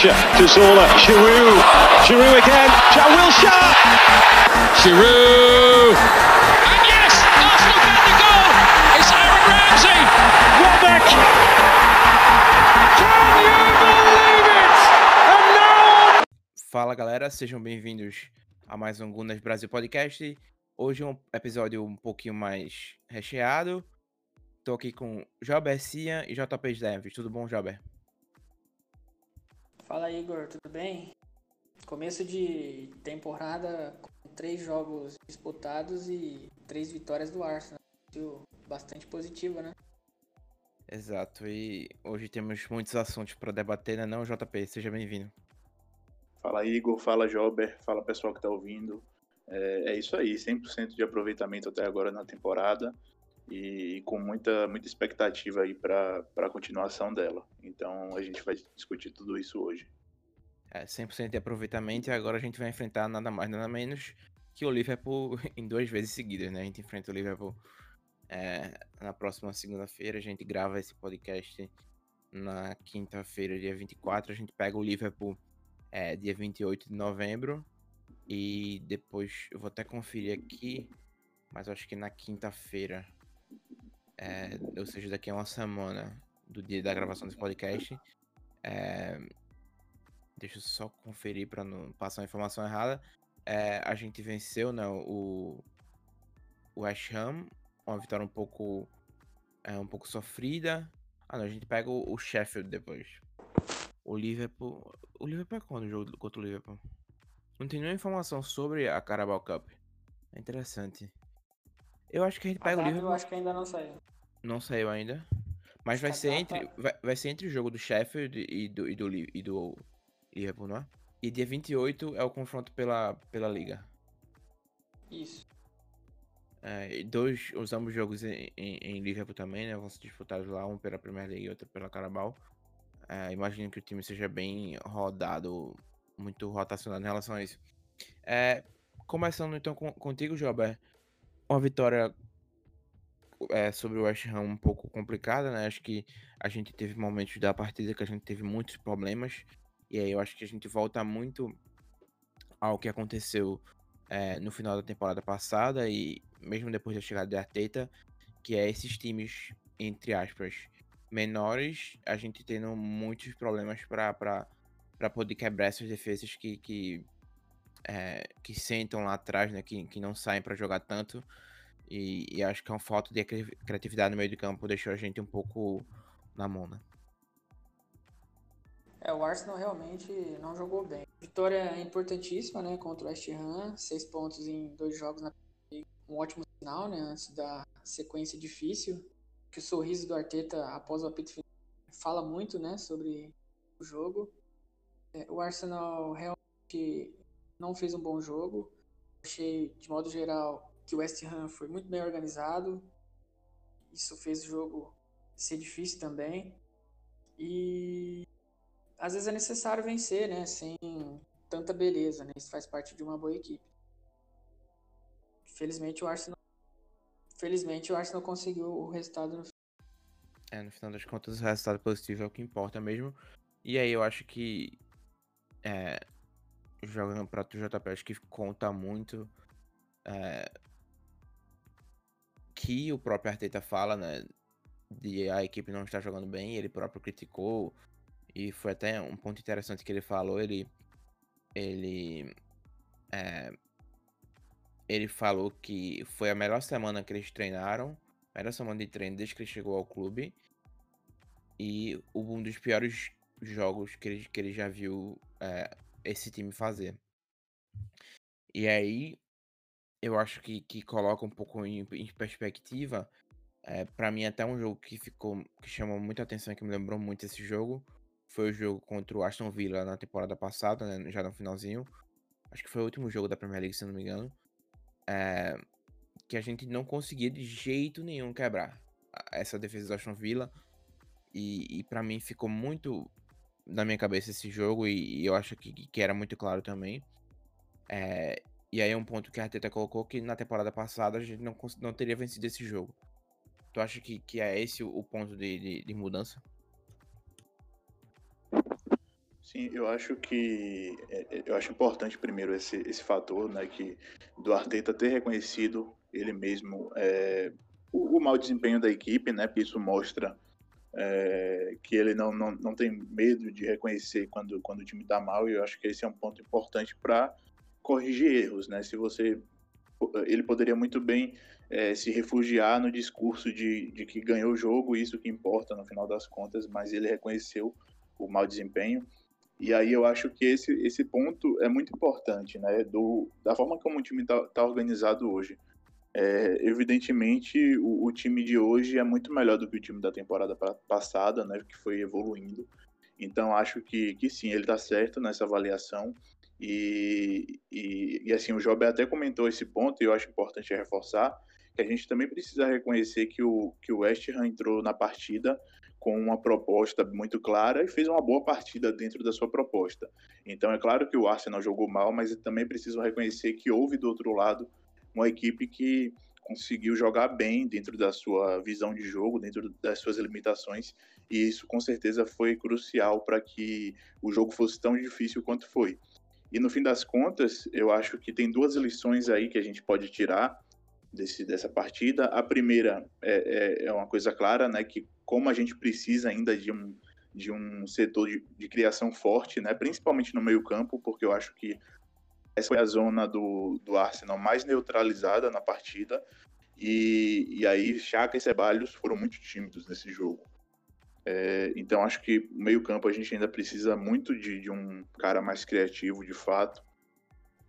To Zola. Giroud. Giroud again. Jack. Giroud. And yes, Arsenal get the goal. It's Aaron Ramsey. Welbeck. Can you believe it? And now Fala galera, sejam bem-vindos a mais um Gunas Brasil Podcast. Hoje é um episódio um pouquinho mais recheado. Tô aqui com Jober Cia e JP Deves. Tudo bom, Jober? Fala Igor, tudo bem? Começo de temporada com três jogos disputados e três vitórias do Arsenal. Bastante positiva, né? Exato, e hoje temos muitos assuntos para debater, né não, JP? Seja bem-vindo. Fala Igor, fala Jober, fala pessoal que tá ouvindo. É, é isso aí, 100% de aproveitamento até agora na temporada e com muita, muita expectativa aí para a continuação dela. Então a gente vai discutir tudo isso hoje. É, 100% de aproveitamento e agora a gente vai enfrentar nada mais, nada menos que o Liverpool em duas vezes seguidas, né? A gente enfrenta o Liverpool é, na próxima segunda-feira, a gente grava esse podcast na quinta-feira, dia 24, a gente pega o Liverpool é, dia 28 de novembro e depois eu vou até conferir aqui, mas acho que na quinta-feira, é, ou seja, daqui a uma semana do dia da gravação desse podcast, é, deixa eu só conferir para não passar a informação errada. É, a gente venceu né, o, o West Ham, uma vitória um pouco é, um pouco sofrida. Ah, não, a gente pega o, o Sheffield depois. O Liverpool. O Liverpool é quando o jogo contra o Liverpool? Não tem nenhuma informação sobre a Carabao Cup. É interessante. Eu acho que a gente A pega o data eu acho que ainda não saiu. Não saiu ainda. Mas vai ser, data- entre, vai, vai ser entre o jogo do Sheffield e do, e do, e do Liverpool, não é? E dia 28 é o confronto pela, pela Liga. Isso. É, dois, os ambos jogos em, em, em Liverpool também, né? Vão ser disputados lá, um pela Premier League e outro pela Carabao. É, imagino que o time seja bem rodado, muito rotacionado em relação a isso. É, começando então com, contigo, Jober. Uma vitória é, sobre o West Ham um pouco complicada, né? Acho que a gente teve momentos da partida que a gente teve muitos problemas. E aí eu acho que a gente volta muito ao que aconteceu é, no final da temporada passada e mesmo depois da chegada de Arteta, que é esses times, entre aspas, menores, a gente tendo muitos problemas para poder quebrar essas defesas que, que, é, que sentam lá atrás, né, que, que não saem para jogar tanto. E, e acho que é uma falta de cri- criatividade no meio de campo deixou a gente um pouco na mão, né? É, o Arsenal realmente não jogou bem. Vitória importantíssima, né, contra o West Ham, seis pontos em dois jogos na um ótimo sinal, né, antes da sequência difícil. Que o sorriso do Arteta após o apito final fala muito, né, sobre o jogo. É, o Arsenal realmente não fez um bom jogo. Achei, de modo geral, que o West Ham foi muito bem organizado. Isso fez o jogo ser difícil também. E às vezes é necessário vencer, né? Sem tanta beleza, né? Isso faz parte de uma boa equipe. Felizmente o Arsenal, felizmente o Arsenal conseguiu o resultado no É, no final das contas, o resultado positivo é o que importa mesmo. E aí eu acho que é, jogando para o JP, acho que conta muito é, que o próprio Arteta fala, né? De a equipe não estar jogando bem, ele próprio criticou. E foi até um ponto interessante que ele falou, ele. Ele. é, ele falou que foi a melhor semana que eles treinaram. Melhor semana de treino desde que ele chegou ao clube. E um dos piores jogos que ele, que ele já viu é, esse time fazer. E aí, eu acho que, que coloca um pouco em, em perspectiva. É, para mim, até um jogo que ficou. que chamou muita atenção, que me lembrou muito esse jogo. Foi o jogo contra o Aston Villa na temporada passada, né, já no finalzinho. Acho que foi o último jogo da Premier League, se não me engano. É, que a gente não conseguia de jeito nenhum quebrar essa defesa do Aston Villa. E, e para mim ficou muito na minha cabeça esse jogo e, e eu acho que, que era muito claro também. É, e aí é um ponto que a Arteta colocou que na temporada passada a gente não, não teria vencido esse jogo. Tu acha que, que é esse o ponto de, de, de mudança? Sim, eu acho que é, é, eu acho importante primeiro esse, esse fator, né, que do Arteta ter reconhecido ele mesmo é, o, o mau desempenho da equipe, né, porque isso mostra é, que ele não, não, não tem medo de reconhecer quando, quando o time está mal, e eu acho que esse é um ponto importante para corrigir erros, né? Se você ele poderia muito bem é, se refugiar no discurso de, de que ganhou o jogo, isso que importa no final das contas, mas ele reconheceu o mau desempenho. E aí eu acho que esse, esse ponto é muito importante, né? Do, da forma como o time está tá organizado hoje. É, evidentemente, o, o, time de hoje é muito melhor do que o time da temporada passada, né? Que foi evoluindo. Então acho que, que sim, ele está certo nessa avaliação. E, e, e, assim, o Job até comentou esse ponto, e eu acho importante reforçar, que a gente também precisa reconhecer que o, que o West Ham entrou na partida com uma proposta muito clara e fez uma boa partida dentro da sua proposta. Então é claro que o Arsenal jogou mal, mas também preciso reconhecer que houve do outro lado uma equipe que conseguiu jogar bem dentro da sua visão de jogo, dentro das suas limitações, e isso com certeza foi crucial para que o jogo fosse tão difícil quanto foi. E no fim das contas, eu acho que tem duas lições aí que a gente pode tirar desse, dessa partida. A primeira é, é, é uma coisa clara, né, que como a gente precisa ainda de um, de um setor de, de criação forte, né, principalmente no meio campo, porque eu acho que essa foi a zona do, do Arsenal mais neutralizada na partida. E, e aí, Chaka e Ceballos foram muito tímidos nesse jogo. É, então acho que no meio campo a gente ainda precisa muito de, de um cara mais criativo de fato.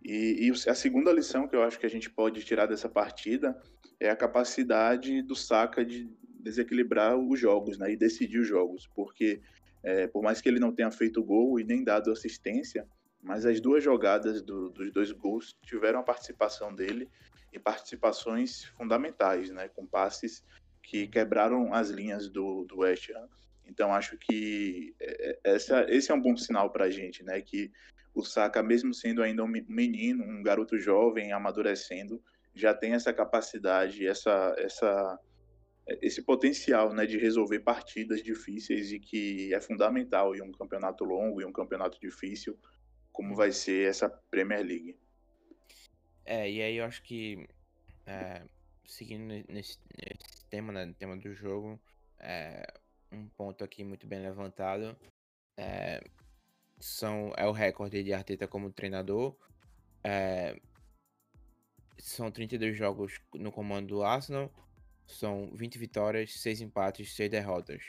E, e, a segunda lição que eu acho que a gente pode tirar dessa partida é a capacidade do Saka de desequilibrar os jogos né, e decidir os jogos. Porque é, por mais que ele não tenha feito gol e nem dado assistência, mas as duas jogadas do, dos dois gols tiveram a participação dele e participações fundamentais, né, com passes que quebraram as linhas do, do West Ham então acho que é, é, essa, esse é um bom sinal para a gente, né? Que o Saka, mesmo sendo ainda um menino, um garoto jovem, amadurecendo, já tem essa capacidade, essa, essa, esse potencial, né, de resolver partidas difíceis e que é fundamental em um campeonato longo e um campeonato difícil, como vai ser essa Premier League. É, e aí eu acho que é, seguindo nesse, nesse tema, né, tema do jogo, é, um ponto aqui muito bem levantado. É, são, é o recorde de Arteta como treinador. É, são 32 jogos no comando do Arsenal. São 20 vitórias, 6 empates, 6 derrotas.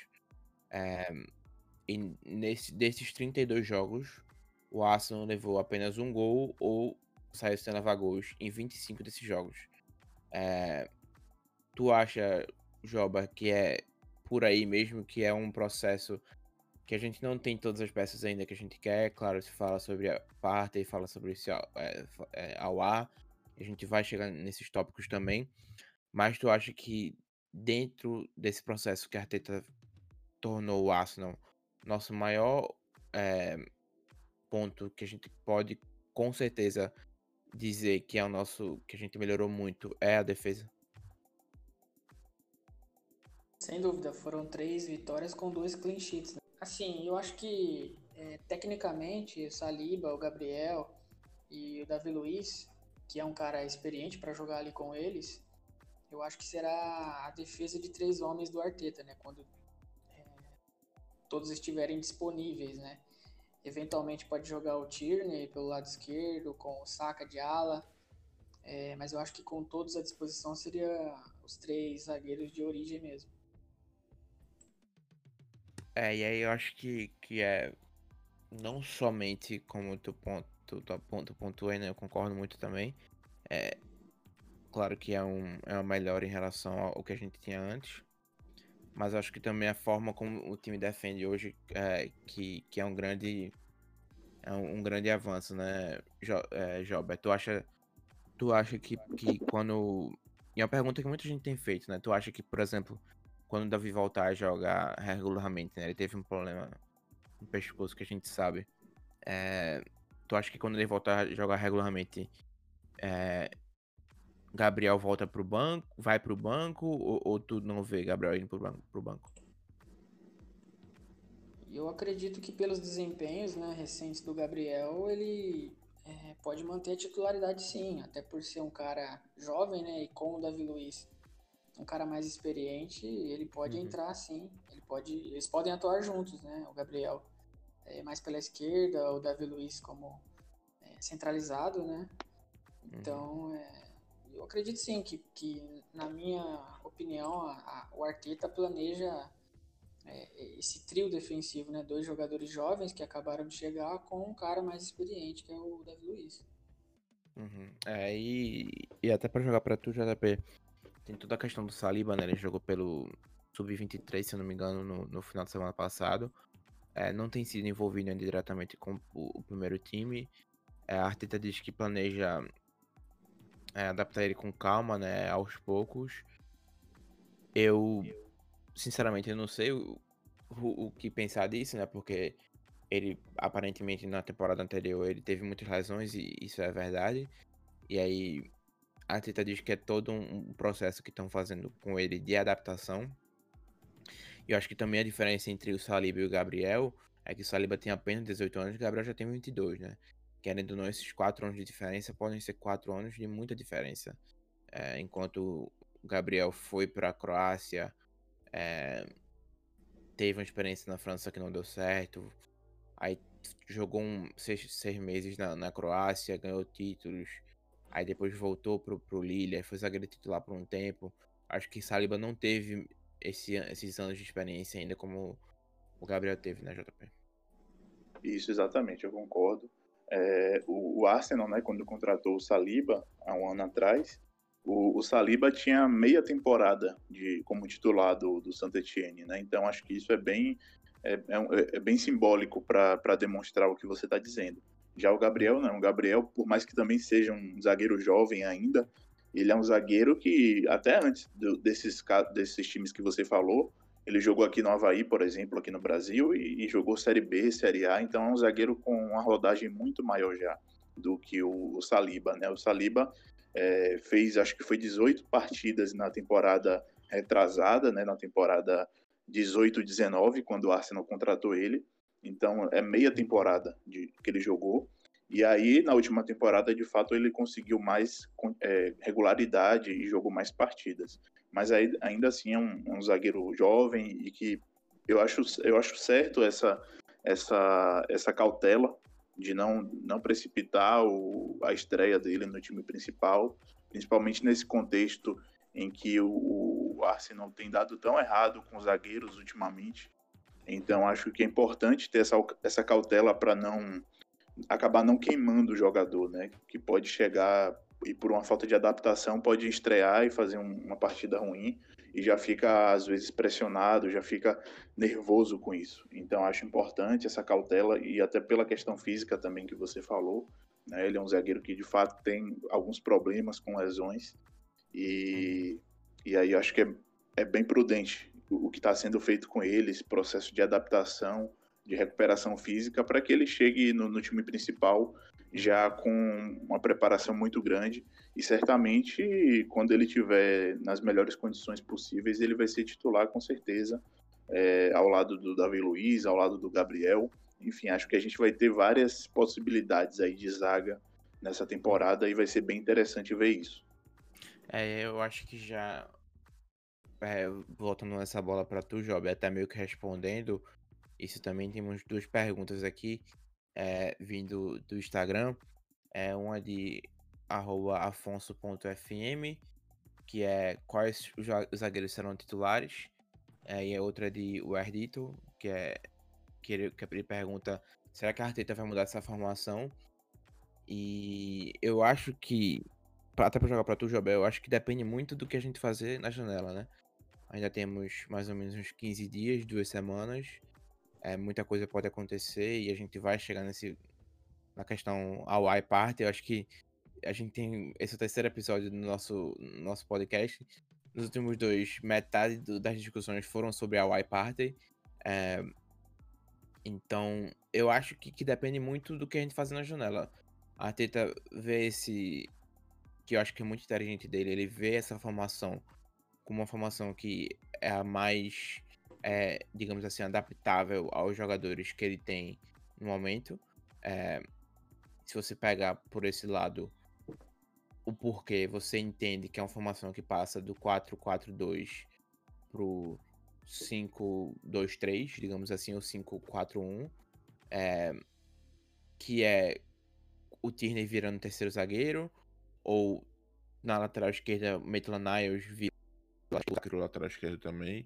É, e nesse, desses 32 jogos, o Arsenal levou apenas um gol ou saiu sem levar gols em 25 desses jogos. É, tu acha, Joba, que é por aí mesmo, que é um processo que a gente não tem todas as peças ainda que a gente quer. Claro, se fala sobre a parte e fala sobre esse é, é, ao ar. A gente vai chegar nesses tópicos também. Mas tu acha que dentro desse processo que a Arteta tornou o Arsenal nosso maior é, ponto que a gente pode com certeza dizer que é o nosso que a gente melhorou muito é a defesa? Sem dúvida, foram três vitórias com dois clean sheets. Né? Assim, eu acho que é, tecnicamente o Saliba, o Gabriel e o Davi Luiz, que é um cara experiente para jogar ali com eles, eu acho que será a defesa de três homens do Arteta, né? Quando é, todos estiverem disponíveis, né? Eventualmente pode jogar o Tierney pelo lado esquerdo, com o Saka de ala, é, mas eu acho que com todos à disposição seria os três zagueiros de origem mesmo. É, e aí eu acho que, que é não somente como tu ponto, tu, tu, tu pontuei, né? Eu concordo muito também. É, claro que é um, é um melhor em relação ao que a gente tinha antes. Mas acho que também a forma como o time defende hoje é, que, que é um grande é um, um grande avanço, né, jo, é? Tu acha, tu acha que, que quando. E é uma pergunta que muita gente tem feito, né? Tu acha que, por exemplo, quando o Davi voltar a jogar regularmente, né? Ele teve um problema no pescoço que a gente sabe. É, tu acha que quando ele voltar a jogar regularmente, é, Gabriel volta pro banco, vai pro banco, ou, ou, tu não vê Gabriel indo pro banco? Pro banco? eu acredito que pelos desempenhos né, recentes do Gabriel, ele é, pode manter a titularidade sim, até por ser um cara jovem, né? E com o Davi Luiz, um cara mais experiente, ele pode uhum. entrar sim. Ele pode, eles podem atuar juntos, né? O Gabriel é, mais pela esquerda, o Davi Luiz como é, centralizado, né? Então, uhum. é, eu acredito sim que, que na minha opinião, a, a, o Arteta planeja é, esse trio defensivo, né? Dois jogadores jovens que acabaram de chegar com um cara mais experiente, que é o Davi Luiz. Uhum. É, e, e até para jogar para tu, JP, tem toda a questão do Saliba, né? Ele jogou pelo Sub-23, se eu não me engano, no, no final da semana passado. É, não tem sido envolvido diretamente com o, o primeiro time. É, a Arteta diz que planeja é, adaptar ele com calma, né? Aos poucos. Eu sinceramente, eu não sei o, o, o, que pensar disso, né? Porque ele, aparentemente, na temporada anterior, ele teve muitas lesões e isso é verdade. E aí, a Tita diz que é todo um processo que estão fazendo com ele de adaptação. E eu acho que também a diferença entre o Saliba e o Gabriel é que o Saliba tem apenas 18 anos e o Gabriel já tem 22, né? Querendo ou não, esses 4 anos de diferença podem ser 4 anos de muita diferença. É, enquanto o Gabriel foi para a Croácia é, teve uma experiência na França que não deu certo. Aí jogou um, seis, seis meses na, na Croácia, ganhou títulos. Aí depois voltou pro, pro Lille, aí foi zagueiro titular por um tempo. Acho que Saliba não teve esse, esses anos de experiência ainda como o Gabriel teve, né, JP? Isso, exatamente, eu concordo. É, o, o, Arsenal, né, quando contratou o Saliba há um ano atrás, o, o, Saliba tinha meia temporada de como titular do, do Saint Etienne, né? Então acho que isso é bem é, é, é bem simbólico para demonstrar o que você está dizendo. Já o Gabriel não, o Gabriel, por mais que também seja um zagueiro jovem ainda, ele é um zagueiro que até antes do, desses desses times que você falou, ele jogou aqui no Havaí, por exemplo, aqui no Brasil, e, e jogou Série B, Série A, então é um zagueiro com uma rodagem muito maior já do que o, o Saliba, né? O Saliba é, fez, acho que foi 18 partidas na temporada retrasada, né, na temporada 18-19, quando o Arsenal contratou ele. Então, é meia temporada de, que ele jogou. E aí, na última temporada, de fato, ele conseguiu mais é, regularidade e jogou mais partidas. Mas aí, ainda assim é um, um, zagueiro jovem e que eu acho, eu acho certo essa, essa, essa cautela de não, não precipitar o, a estreia dele no time principal, principalmente nesse contexto em que o, o Arsenal tem dado tão errado com os zagueiros ultimamente. Então acho que é importante ter essa, essa cautela para não acabar não queimando o jogador, né? Que pode chegar e por uma falta de adaptação pode estrear e fazer um, uma partida ruim e já fica às vezes pressionado, já fica nervoso com isso. Então acho importante essa cautela e até pela questão física também que você falou, né? Ele é um zagueiro que de fato tem alguns problemas com lesões e, e aí acho que é, é bem prudente o, o que está sendo feito com ele, esse processo de adaptação, de recuperação física, para que ele chegue no, no time principal já com uma preparação muito grande e certamente quando ele tiver nas melhores condições possíveis ele vai ser titular com certeza é, ao lado do Davi Luiz, ao lado do Gabriel, enfim acho que a gente vai ter várias possibilidades aí de zaga nessa temporada e vai ser bem interessante ver isso. É, eu acho que já é, voltando essa bola para tu, Job, até meio que respondendo isso também temos duas perguntas aqui é, vindo do Instagram. É uma de afonso.fm, que é quais os zagueiros serão titulares. É, e a outra de Werdito, que é que ele, que ele pergunta será que a Arteta vai mudar essa formação? E eu acho que, até para jogar para tu, Jobel, eu acho que depende muito do que a gente fazer na janela, né? Ainda temos mais ou menos uns 15 dias, duas semanas é, muita coisa pode acontecer e a gente vai chegar nesse na questão ao I Party. Eu acho que a gente tem esse é terceiro episódio do nosso, nosso podcast. Nos últimos dois, metade do, das discussões foram sobre a Y Party. É, então, eu acho que, que depende muito do que a gente faz na janela. A Teta vê esse. que eu acho que é muito inteligente dele. Ele vê essa formação como uma formação que é a mais é, digamos assim, adaptável aos jogadores que ele tem no momento. É, se você pegar por esse lado o porquê, você entende que é uma formação que passa do 4-4-2 pro 5-2-3, digamos assim, ou 5-4-1, é, que é o Tierney virando terceiro zagueiro, ou na lateral esquerda, Maitland Niles vira lateral esquerdo também.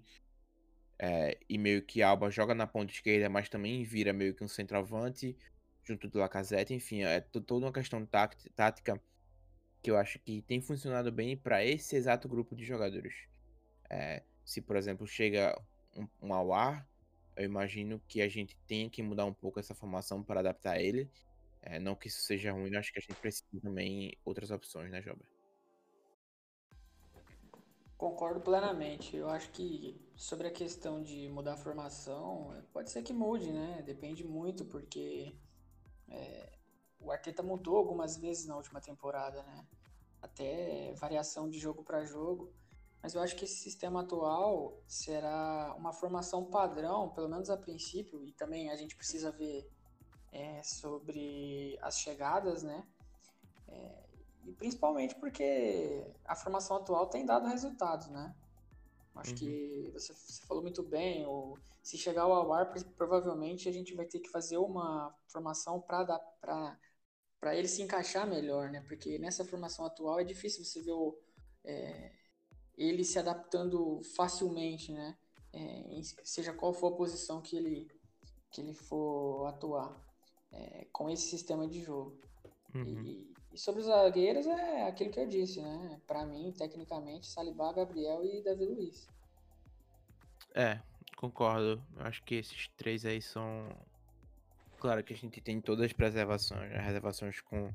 É, e meio que Alba joga na ponta esquerda, mas também vira meio que um centroavante junto do Lacazette. Enfim, é toda uma questão tática que eu acho que tem funcionado bem para esse exato grupo de jogadores. É, se, por exemplo, chega um, um Awar, eu imagino que a gente tenha que mudar um pouco essa formação para adaptar ele. É, não que isso seja ruim, acho que a gente precisa também outras opções, né, Jober? Concordo plenamente. Eu acho que sobre a questão de mudar a formação, pode ser que mude, né? Depende muito, porque é, o Arteta mudou algumas vezes na última temporada, né? Até variação de jogo para jogo. Mas eu acho que esse sistema atual será uma formação padrão, pelo menos a princípio, e também a gente precisa ver é, sobre as chegadas, né? É, e principalmente porque a formação atual tem dado resultados, né? Acho uhum. que você, você, falou muito bem. Ou, se chegar ao Awar, provavelmente a gente vai ter que fazer uma formação para ele se encaixar melhor, né? Porque nessa formação atual é difícil você ver o, é, ele se adaptando facilmente, né? É, seja qual for a posição que ele, que ele for atuar é, com esse sistema de jogo. Uhum. E, sobre os zagueiros é aquilo que eu disse, né? Para mim, tecnicamente, Salibá, Gabriel e Davi Luiz. É, concordo. Eu acho que esses três aí são. Claro que a gente tem todas as preservações, as reservações com,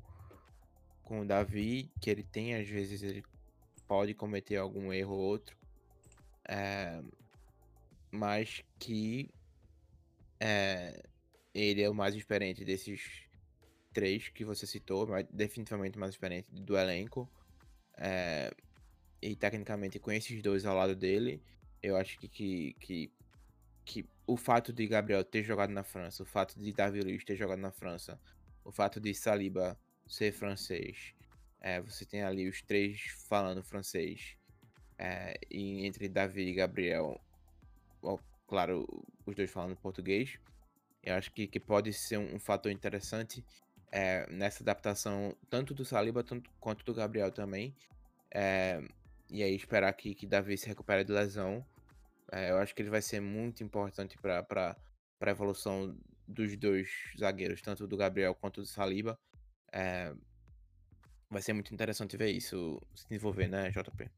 com o Davi, que ele tem, às vezes ele pode cometer algum erro ou outro. É, mas que é, ele é o mais experiente desses três que você citou, mas definitivamente mais experiente do elenco. É, e tecnicamente com esses dois ao lado dele, eu acho que, que, que, que, o fato de Gabriel ter jogado na França, o fato de Davi Luiz ter jogado na França, o fato de Saliba ser francês, é, você tem ali os três falando francês, é, e entre Davi e Gabriel, ó, claro, os dois falando português, eu acho que, que pode ser um, um fator interessante é, nessa adaptação, tanto do Saliba tanto, quanto do Gabriel também. É, e aí esperar que, que Davi se recupere de lesão. É, eu acho que ele vai ser muito importante para a evolução dos dois zagueiros, tanto do Gabriel quanto do Saliba. Vai ser muito interessante ver isso se desenvolver, né, JP?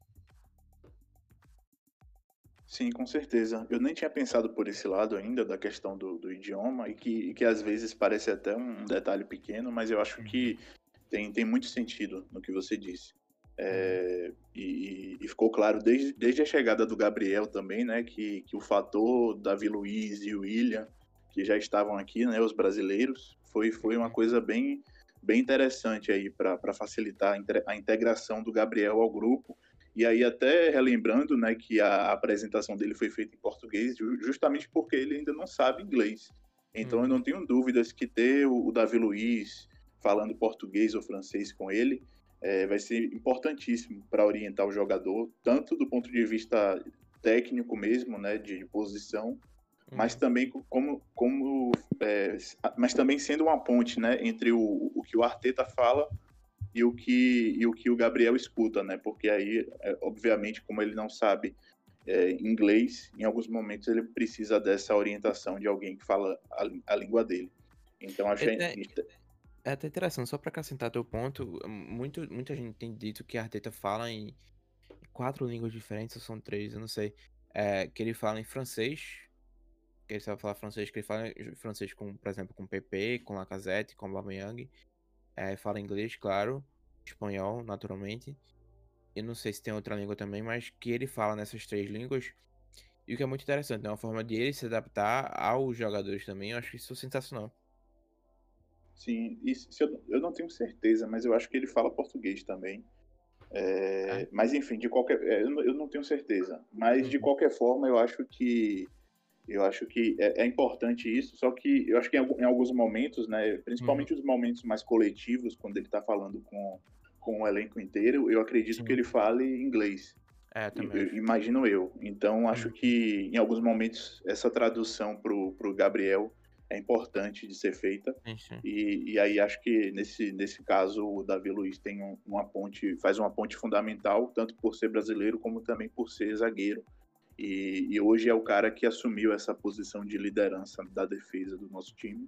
Sim, com certeza. Eu nem tinha pensado por esse lado ainda da questão do, do idioma e que, que às vezes parece até um detalhe pequeno, mas eu acho que uhum. tem, tem muito sentido no que você disse. É, uhum. e, e, ficou claro desde, desde a chegada do Gabriel também, né, que, que o fator Davi Luiz e o William, que já estavam aqui, né, os brasileiros, foi, foi uma uhum. coisa bem, bem interessante aí para facilitar a integração do Gabriel ao grupo e aí, até relembrando né, que a apresentação dele foi feita em português, justamente porque ele ainda não sabe inglês. Então, eu não tenho dúvidas que ter o Davi Luiz falando português ou francês com ele é, vai ser importantíssimo para orientar o jogador, tanto do ponto de vista técnico mesmo, né, de posição, uhum. mas também como, como é, mas também sendo uma ponte, né, entre o, o que o Arteta fala e o que, e o, que o Gabriel escuta, né? Porque aí, é, obviamente, como ele não sabe é, inglês, em alguns momentos ele precisa dessa orientação de alguém que fala a, a língua dele. Então, acho é, é, é até interessante, só para acrescentar teu ponto, muito, muita gente tem dito que a Arteta fala em quatro línguas diferentes, ou são três, eu não sei. É, que ele fala em francês, que ele sabe falar francês, que ele fala francês com, por exemplo, com PP, com Lacazette, com Aubameyang, é, fala inglês, claro, espanhol, naturalmente. Eu não sei se tem outra língua também, mas que ele fala nessas três línguas. E o que é muito interessante, é uma forma de ele se adaptar aos jogadores também. Eu acho isso sensacional. Sim, isso, eu, eu não tenho certeza, mas eu acho que ele fala português também. É, é. Mas enfim, de qualquer, é, eu, eu não tenho certeza. Mas uhum. de qualquer forma, eu acho que Eu acho que é, é importante isso, só que eu acho que em, alguns momentos, né, principalmente Uhum. os momentos mais coletivos, quando ele está falando com, com o elenco inteiro, eu acredito Sim. que ele fale inglês. É, também. eu- Imagino eu. Então, acho Uhum. que em alguns momentos essa tradução pro, pro Gabriel é importante de ser feita. Sim. E, e aí acho que nesse, nesse caso o Davi Luiz tem um- uma ponte, faz uma ponte fundamental, tanto por ser brasileiro como também por ser zagueiro. E, e hoje é o cara que assumiu essa posição de liderança da defesa do nosso time.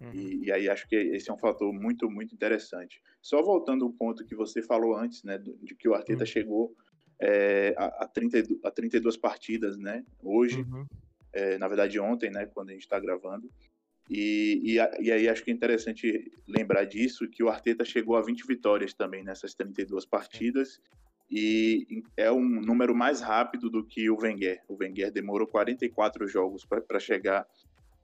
Uhum. E, e aí acho que esse é um fator muito, muito interessante. Só voltando ao ponto que você falou antes, né, de que o Arteta Uhum. chegou é, a, a, 32, a 32 partidas, né, hoje, Uhum. é, na verdade ontem, né, quando a gente está gravando. E, e, a- e aí acho que é interessante lembrar disso, que o Arteta chegou a 20 vitórias também nessas 32 partidas, e é um número mais rápido do que o Wenger. O Wenger demorou 44 jogos para chegar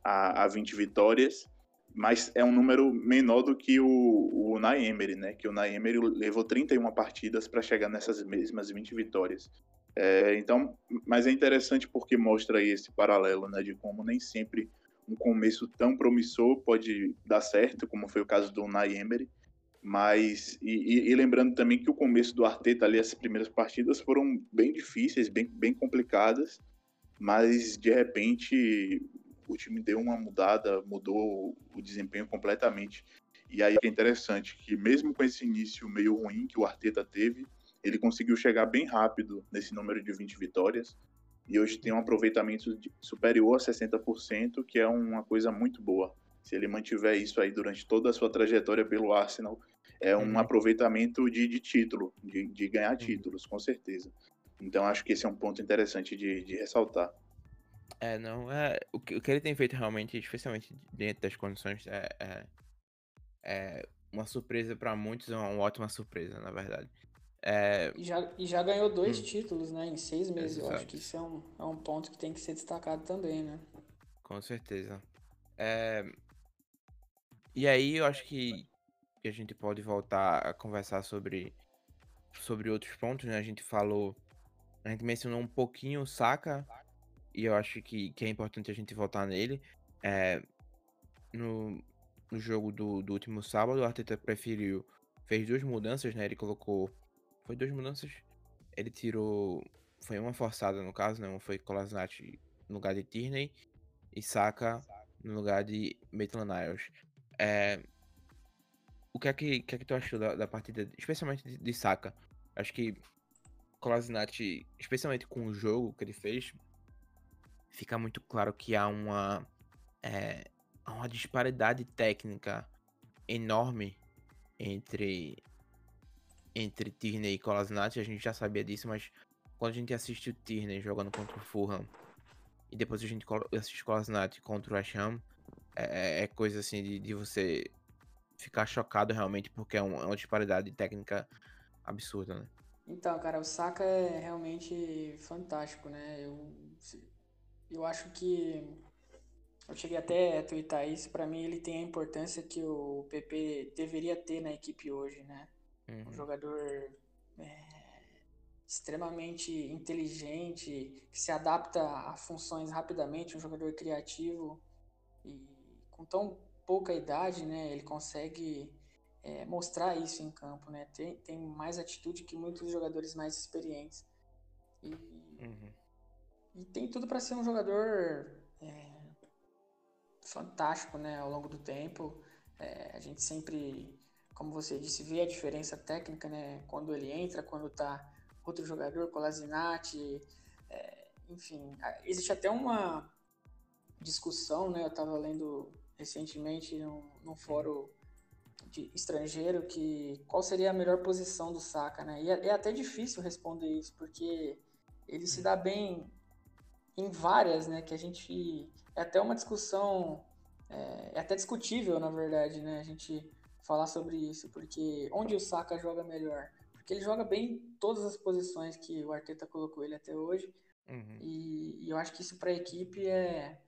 a, a 20 vitórias, mas é um número menor do que o, o Unai Emery, né? Que o Unai Emery levou 31 partidas para chegar nessas mesmas 20 vitórias. É, então, mas é interessante porque mostra esse paralelo, né? De como nem sempre um começo tão promissor pode dar certo, como foi o caso do Unai Emery. Mas, e, e- lembrando também que o começo do Arteta ali, essas primeiras partidas foram bem difíceis, bem, bem complicadas, mas de repente o time deu uma mudada, mudou o desempenho completamente. E aí é interessante que mesmo com esse início meio ruim que o Arteta teve, ele conseguiu chegar bem rápido nesse número de 20 vitórias. E hoje tem um aproveitamento superior a 60%, que é uma coisa muito boa. Se ele mantiver isso aí durante toda a sua trajetória pelo Arsenal, é um Uhum. aproveitamento de, de título, de, de ganhar títulos, com certeza. Então acho que esse é um ponto interessante de, de ressaltar. É, não, é, o, que, o que ele tem feito realmente, especialmente dentro das condições, é, é, é uma surpresa pra muitos, é uma ótima surpresa, na verdade. É, E já, e já ganhou dois Hum. títulos, né? Em seis meses. Eu acho que isso é um, é um ponto que tem que ser destacado também, né? com certeza. É, e aí eu acho que, que a gente pode voltar a conversar sobre, sobre outros pontos, né? A gente falou, a gente mencionou um pouquinho o Saka, e eu acho que, que é importante a gente voltar nele. É, no, no jogo do, do último sábado, o Arteta preferiu, fez duas mudanças, né? Ele colocou, foi duas mudanças? Ele tirou, foi uma forçada no caso, né? Uma foi Kolasinac no lugar de Tierney e Saka no lugar de Maitland-Niles. É, o que é que, que é que tu achou da, da partida, especialmente de, de Saka? Acho que Kolasinac, especialmente com o jogo que ele fez, fica muito claro que há uma, é, uma disparidade técnica enorme entre entre Tierney e Kolasinac. A gente já sabia disso, mas quando a gente assiste o Tierney jogando contra o Fulham e depois a gente assiste o Kolasinac contra o West Ham, é, é- é coisa assim de, de você ficar chocado realmente, porque é, um- é uma disparidade técnica absurda, né? Então, cara, o Saka é realmente fantástico, né? Eu, eu acho que eu cheguei até a twittar isso. Pra mim, ele tem a importância que o PP deveria ter na equipe hoje, né? Um Uhum. jogador é, extremamente inteligente, que se adapta a funções rapidamente, um jogador criativo e com tão pouca idade, né? Ele consegue é, mostrar isso em campo, né? Tem, tem mais atitude que muitos jogadores mais experientes. E, Uhum. e tem tudo para ser um jogador é, fantástico, né? Ao longo do tempo, É, a gente sempre, como você disse, vê a diferença técnica, né? Quando ele entra, quando tá outro jogador, Colasinac, é, enfim, existe até uma discussão, né? Eu estava lendo recentemente num, num fórum de estrangeiro que qual seria a melhor posição do Saka, né? E é, é até difícil responder isso porque ele se dá bem em várias, né? Que a gente é até uma discussão é, é até discutível, na verdade, né? A gente falar sobre isso, porque onde o Saka joga melhor? Porque ele joga bem em todas as posições que o Arteta colocou ele até hoje. Uhum. E, e eu acho que isso para a equipe é,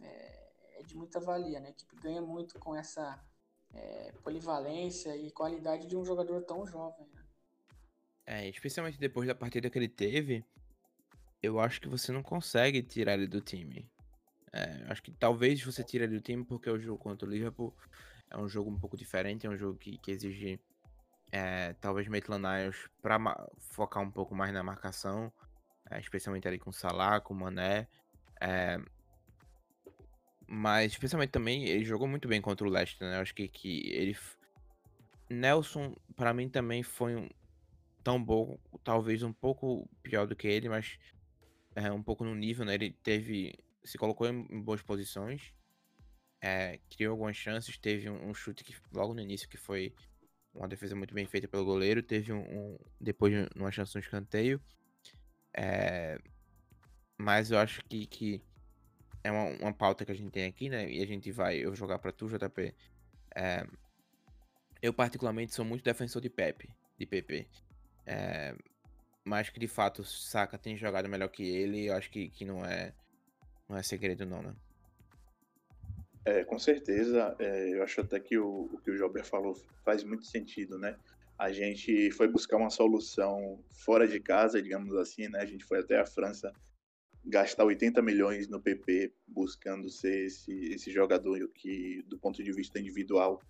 é, é de muita valia, né? A equipe ganha muito com essa é, polivalência e qualidade de um jogador tão jovem. Né? É, especialmente depois da partida que ele teve, eu acho que você não consegue tirar ele do time. É, acho que talvez você tire ele do time porque o jogo contra o Liverpool é um jogo um pouco diferente, é um jogo que, que exige é, talvez Maitland Niles para focar um pouco mais na marcação, é, especialmente ali com o Salah, com o Mané. Mas especialmente também ele jogou muito bem contra o Leicester, né? Acho que, que ele Nelson para mim também foi um, tão bom, talvez um pouco pior do que ele, mas é, um pouco no nível, né? Ele teve se colocou em, em boas posições, é, criou algumas chances, teve um, um, chute que logo no início que foi uma defesa muito bem feita pelo goleiro, teve um, um depois uma chance no escanteio, é, mas eu acho que, que é uma, uma, pauta que a gente tem aqui, né? E a gente vai eu jogar para tu, JP. É, eu particularmente sou muito defensor de Pepe, de PP. É, mas que de fato Saka tem jogado melhor que ele, eu acho que, que não é não é segredo não, né? É, com certeza. É, eu acho até que o, o que o Jober falou faz muito sentido, né? A gente foi buscar uma solução fora de casa, digamos assim, né? A gente foi até a França gastar 80 milhões no PP buscando ser esse, esse jogador que, do ponto de vista individual,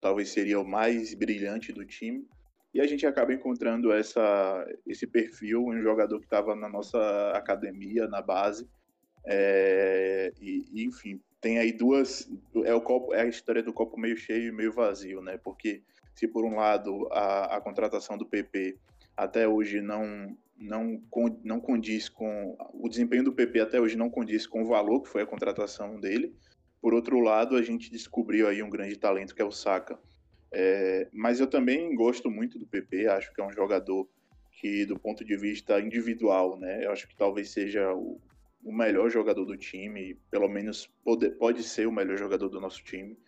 talvez seria o mais brilhante do time. E a gente acaba encontrando essa, esse perfil, um jogador que estava na nossa academia, na base, é, e, e, enfim, tem aí duas. É, o copo, é a história do copo meio cheio e meio vazio, né? Porque se por um lado a, a contratação do PP até hoje não, não, não condiz com. O desempenho do PP até hoje não condiz com o valor que foi a contratação dele. Por outro lado, a gente descobriu aí um grande talento que é o Saka. É, mas eu também gosto muito do PP, acho que é um jogador que, do ponto de vista individual, né, eu acho que talvez seja o, o melhor jogador do time, pelo menos pode, pode ser o melhor jogador do nosso time.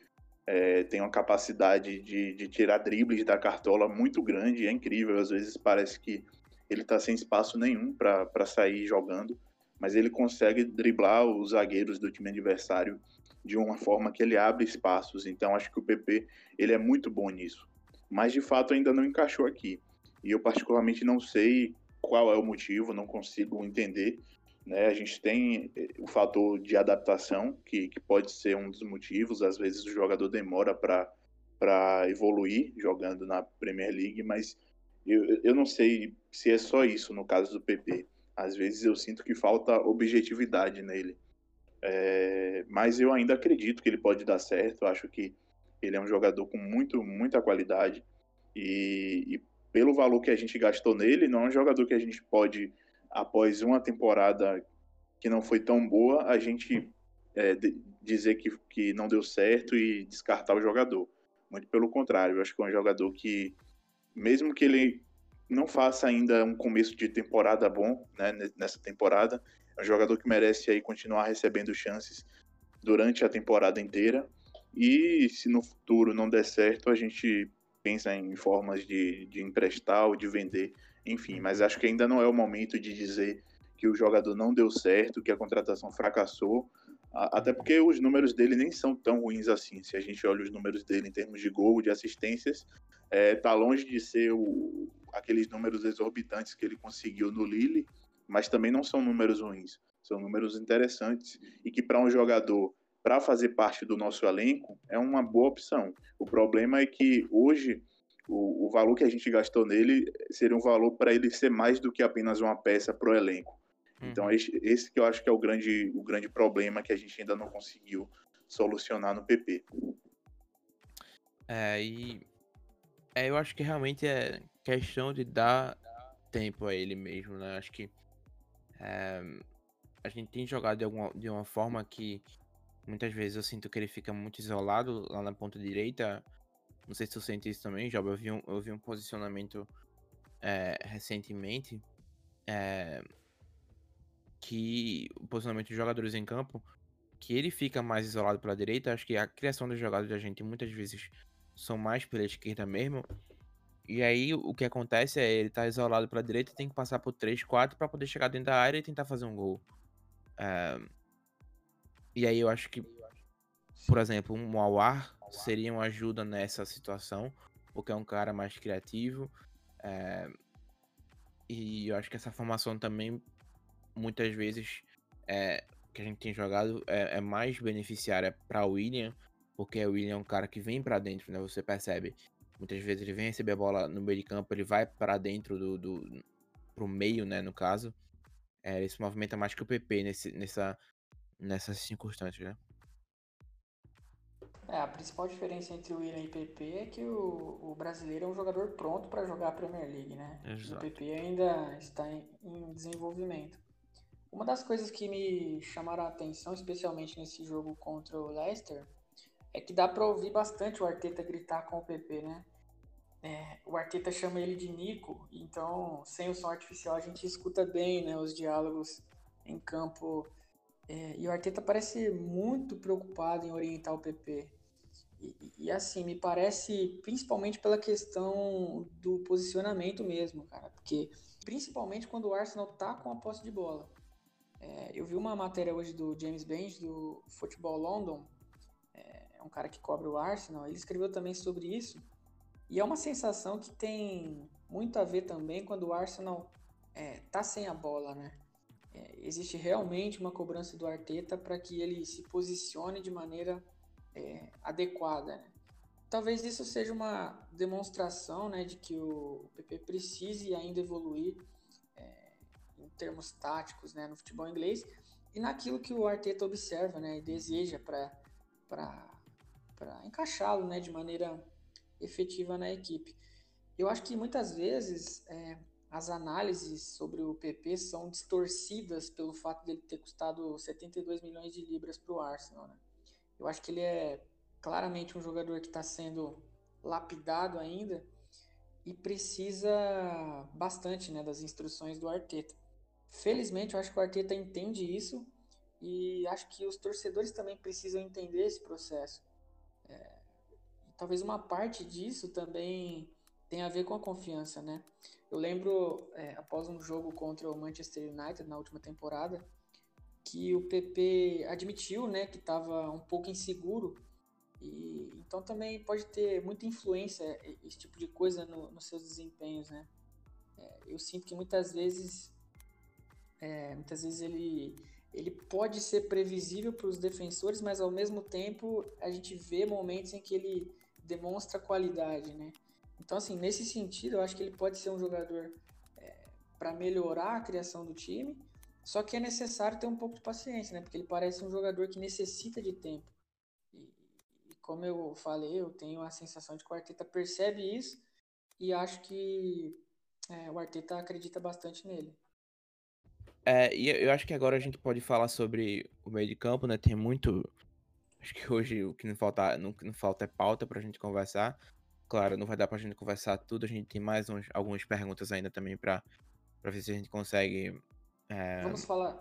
É, tem uma capacidade de, de tirar dribles da cartola muito grande, é incrível. Às vezes parece que ele está sem espaço nenhum para sair jogando, mas ele consegue driblar os zagueiros do time adversário de uma forma que ele abre espaços. Então acho que o PP ele é muito bom nisso, mas de fato ainda não encaixou aqui. E eu particularmente não sei qual é o motivo, não consigo entender. Né? A gente tem eh, o fator de adaptação, que, que pode ser um dos motivos. Às vezes o jogador demora para evoluir jogando na Premier League, mas eu, eu não sei se é só isso no caso do PP. Às vezes eu sinto que falta objetividade nele. É, mas eu ainda acredito que ele pode dar certo. Eu acho que ele é um jogador com muito, muita qualidade. E, e pelo valor que a gente gastou nele, não é um jogador que a gente pode após uma temporada que não foi tão boa, a gente é, dizer que, que não deu certo e descartar o jogador. Muito pelo contrário, eu acho que é um jogador que, mesmo que ele não faça ainda um começo de temporada bom, né, nessa temporada, é um jogador que merece aí continuar recebendo chances durante a temporada inteira. E se no futuro não der certo, a gente pensa em formas de, de emprestar ou de vender enfim, mas acho que ainda não é o momento de dizer que o jogador não deu certo, que a contratação fracassou, até porque os números dele nem são tão ruins assim. Se a gente olha os números dele em termos de gol, de assistências, é, tá longe de ser o, aqueles números exorbitantes que ele conseguiu no Lille, mas também não são números ruins. São números interessantes e que para um jogador para fazer parte do nosso elenco é uma boa opção. O problema é que hoje o, o valor que a gente gastou nele seria um valor para ele ser mais do que apenas uma peça para o elenco. Uhum. Então, esse, esse, que eu acho que é o grande, o grande problema que a gente ainda não conseguiu solucionar no PP. É, e é, eu acho que realmente é questão de dar tempo a ele mesmo, né? Acho que é, a gente tem jogado de, alguma, de uma forma que muitas vezes eu sinto que ele fica muito isolado lá na ponta direita, não sei se tu sente isso também, Job. Eu vi um, eu vi um posicionamento é, recentemente é, que o posicionamento de jogadores em campo que ele fica mais isolado pela direita. Acho que a criação dos jogadas da gente muitas vezes são mais pela esquerda mesmo. E aí o que acontece é ele tá isolado pela direita tem que passar por 3, 4 para poder chegar dentro da área e tentar fazer um gol. É... E aí eu acho que, por exemplo, um Mauar seria uma ajuda nessa situação, porque é um cara mais criativo. É, e eu acho que essa formação também, muitas vezes, é, que a gente tem jogado é, é mais beneficiária para o William, porque o William é um cara que vem para dentro, né? Você percebe. Muitas vezes ele vem receber a bola no meio de campo, ele vai para dentro do, do pro meio, né, no caso. É, ele se movimenta mais que o PP nesse, nessa, nessas circunstâncias, né? É, a principal diferença entre o William e o PP é que o, o brasileiro é um jogador pronto para jogar a Premier League, né? Exato. O PP ainda está em, em, desenvolvimento. Uma das coisas que me chamaram a atenção, especialmente nesse jogo contra o Leicester, é que dá para ouvir bastante o Arteta gritar com o PP, né? É, o Arteta chama ele de Nico, então sem o som artificial a gente escuta bem né, os diálogos em campo. É, e o Arteta parece muito preocupado em orientar o PP. E, e, assim, me parece principalmente pela questão do posicionamento mesmo, cara. Porque principalmente quando o Arsenal tá com a posse de bola. É, eu vi uma matéria hoje do James Bench, do Football London, é, é um cara que cobre o Arsenal, ele escreveu também sobre isso. E é uma sensação que tem muito a ver também quando o Arsenal é, tá sem a bola, né? É, existe realmente uma cobrança do Arteta para que ele se posicione de maneira é, adequada. Né? Talvez isso seja uma demonstração né, de que o PP precise ainda evoluir termos táticos né, no futebol inglês e naquilo que o Arteta observa né, e deseja para encaixá-lo né, de maneira efetiva na equipe. Eu acho que muitas vezes é, as análises sobre o PP são distorcidas pelo fato dele ter custado 72 milhões de libras para o Arsenal. Né? Eu acho que ele é claramente um jogador que está sendo lapidado ainda e precisa bastante né, das instruções do Arteta. Felizmente, eu acho que o Arteta entende isso e acho que os torcedores também precisam entender esse processo. É, talvez uma parte disso também tenha a ver com a confiança, né? Eu lembro, é, após um jogo contra o Manchester United na última temporada, que o PP admitiu, né, que estava um pouco inseguro e então também pode ter muita influência esse tipo de coisa no, nos seus desempenhos, né? É, eu sinto que muitas vezes, é, muitas vezes ele ele pode ser previsível para os defensores, mas ao mesmo tempo a gente vê momentos em que ele demonstra qualidade, né? Então assim nesse sentido eu acho que ele pode ser um jogador é, para melhorar a criação do time só que é necessário ter um pouco de paciência, né? Porque ele parece um jogador que necessita de tempo. E, e como eu falei, eu tenho a sensação de que o Arteta percebe isso e acho que é, o Arteta acredita bastante nele. É, e eu acho que agora a gente pode falar sobre o meio de campo, né? Tem muito. Acho que hoje o que não falta, não, não falta é pauta pra gente conversar. Claro, não vai dar pra gente conversar tudo, a gente tem mais uns, algumas perguntas ainda também pra, pra ver se a gente consegue é... Vamos falar,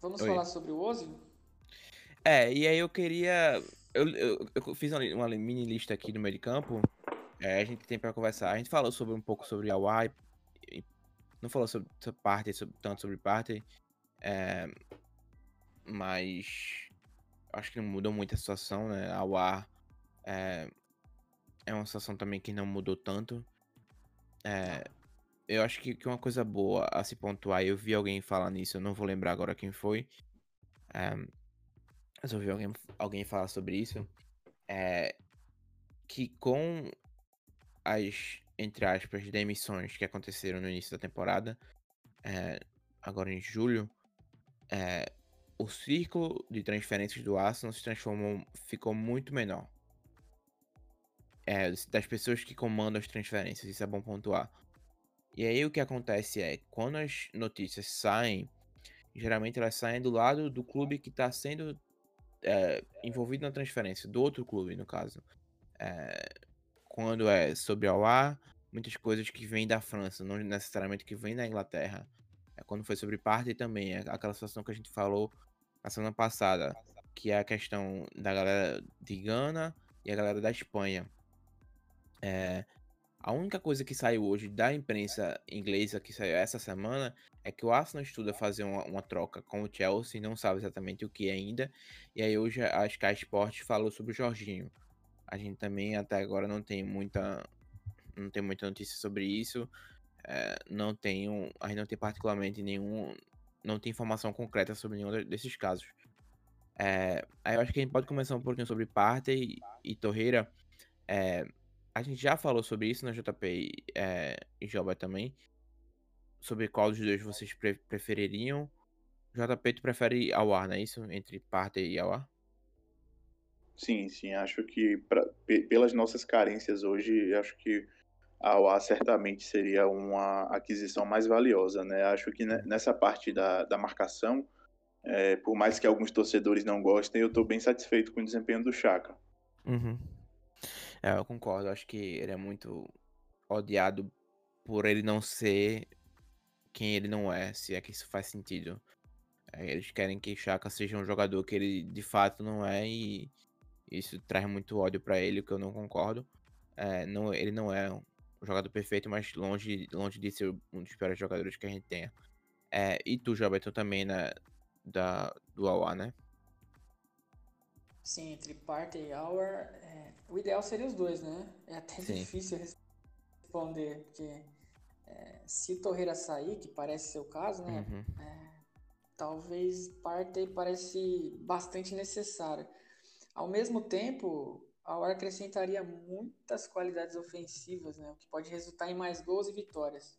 vamos falar sobre o Ozil? É, e aí eu queria. Eu, eu, eu fiz uma, uma, mini lista aqui no meio de campo. É, a gente tem para conversar. A gente falou sobre um pouco sobre a Y. Não falou sobre, sobre parte, sobre, tanto sobre parte. É, mas acho que não mudou muito a situação, né? A UAR é, é uma situação também que não mudou tanto. É, eu acho que, que uma coisa boa a se pontuar, eu vi alguém falar nisso, eu não vou lembrar agora quem foi. É, mas eu vi alguém, alguém falar sobre isso. É, que com as, entre aspas, demissões que aconteceram no início da temporada, é, agora em julho, é, o círculo de transferências do Arsenal se transformou, ficou muito menor. É, das pessoas que comandam as transferências, isso é bom pontuar. E aí o que acontece é, quando as notícias saem, geralmente elas saem do lado do clube que está sendo é, envolvido na transferência, do outro clube, no caso. É, quando é sobre ar, muitas coisas que vêm da França, não necessariamente que vêm da Inglaterra. É quando foi sobre parte também, é aquela situação que a gente falou na semana passada, que é a questão da galera de Gana e a galera da Espanha. É, a única coisa que saiu hoje da imprensa inglesa que saiu essa semana é que o Arsenal estuda fazer uma, uma troca com o Chelsea, não sabe exatamente o que ainda. E aí hoje a Sky Sports falou sobre o Jorginho. A gente também até agora não tem muita não tem muita notícia sobre isso. É, não tenho, a gente não tem particularmente nenhum, não tem informação concreta sobre nenhum desses casos. É, aí eu acho que a gente pode começar um pouquinho sobre Partey e, Torreira. É, a gente já falou sobre isso na JP é, e Joba também. Sobre qual dos dois vocês pre prefeririam. JP, tu prefere Awar, não é isso? Entre Partey e Awar? Sim, sim, acho que pra, pelas nossas carências hoje, acho que a UA certamente seria uma aquisição mais valiosa, né? Acho que nessa parte da, da marcação, é, por mais que alguns torcedores não gostem, eu estou bem satisfeito com o desempenho do Chaka. Uhum. É, eu concordo, acho que ele é muito odiado por ele não ser quem ele não é, se é que isso faz sentido. É, eles querem que Chaka seja um jogador que ele de fato não é e isso traz muito ódio para ele, o que eu não concordo. É, não, ele não é um jogador perfeito, mas longe, longe de ser um dos piores jogadores que a gente tenha. É, e tu, Joberto, também né, da, do AUA, né? Sim, entre Partey e Hour, é, o ideal seria os dois, né? É até Sim. difícil responder, porque é, se Torreira sair, que parece ser o caso, né? Uhum. É, talvez Partey parece bastante necessário. Ao mesmo tempo, a War acrescentaria muitas qualidades ofensivas, né, o que pode resultar em mais gols e vitórias.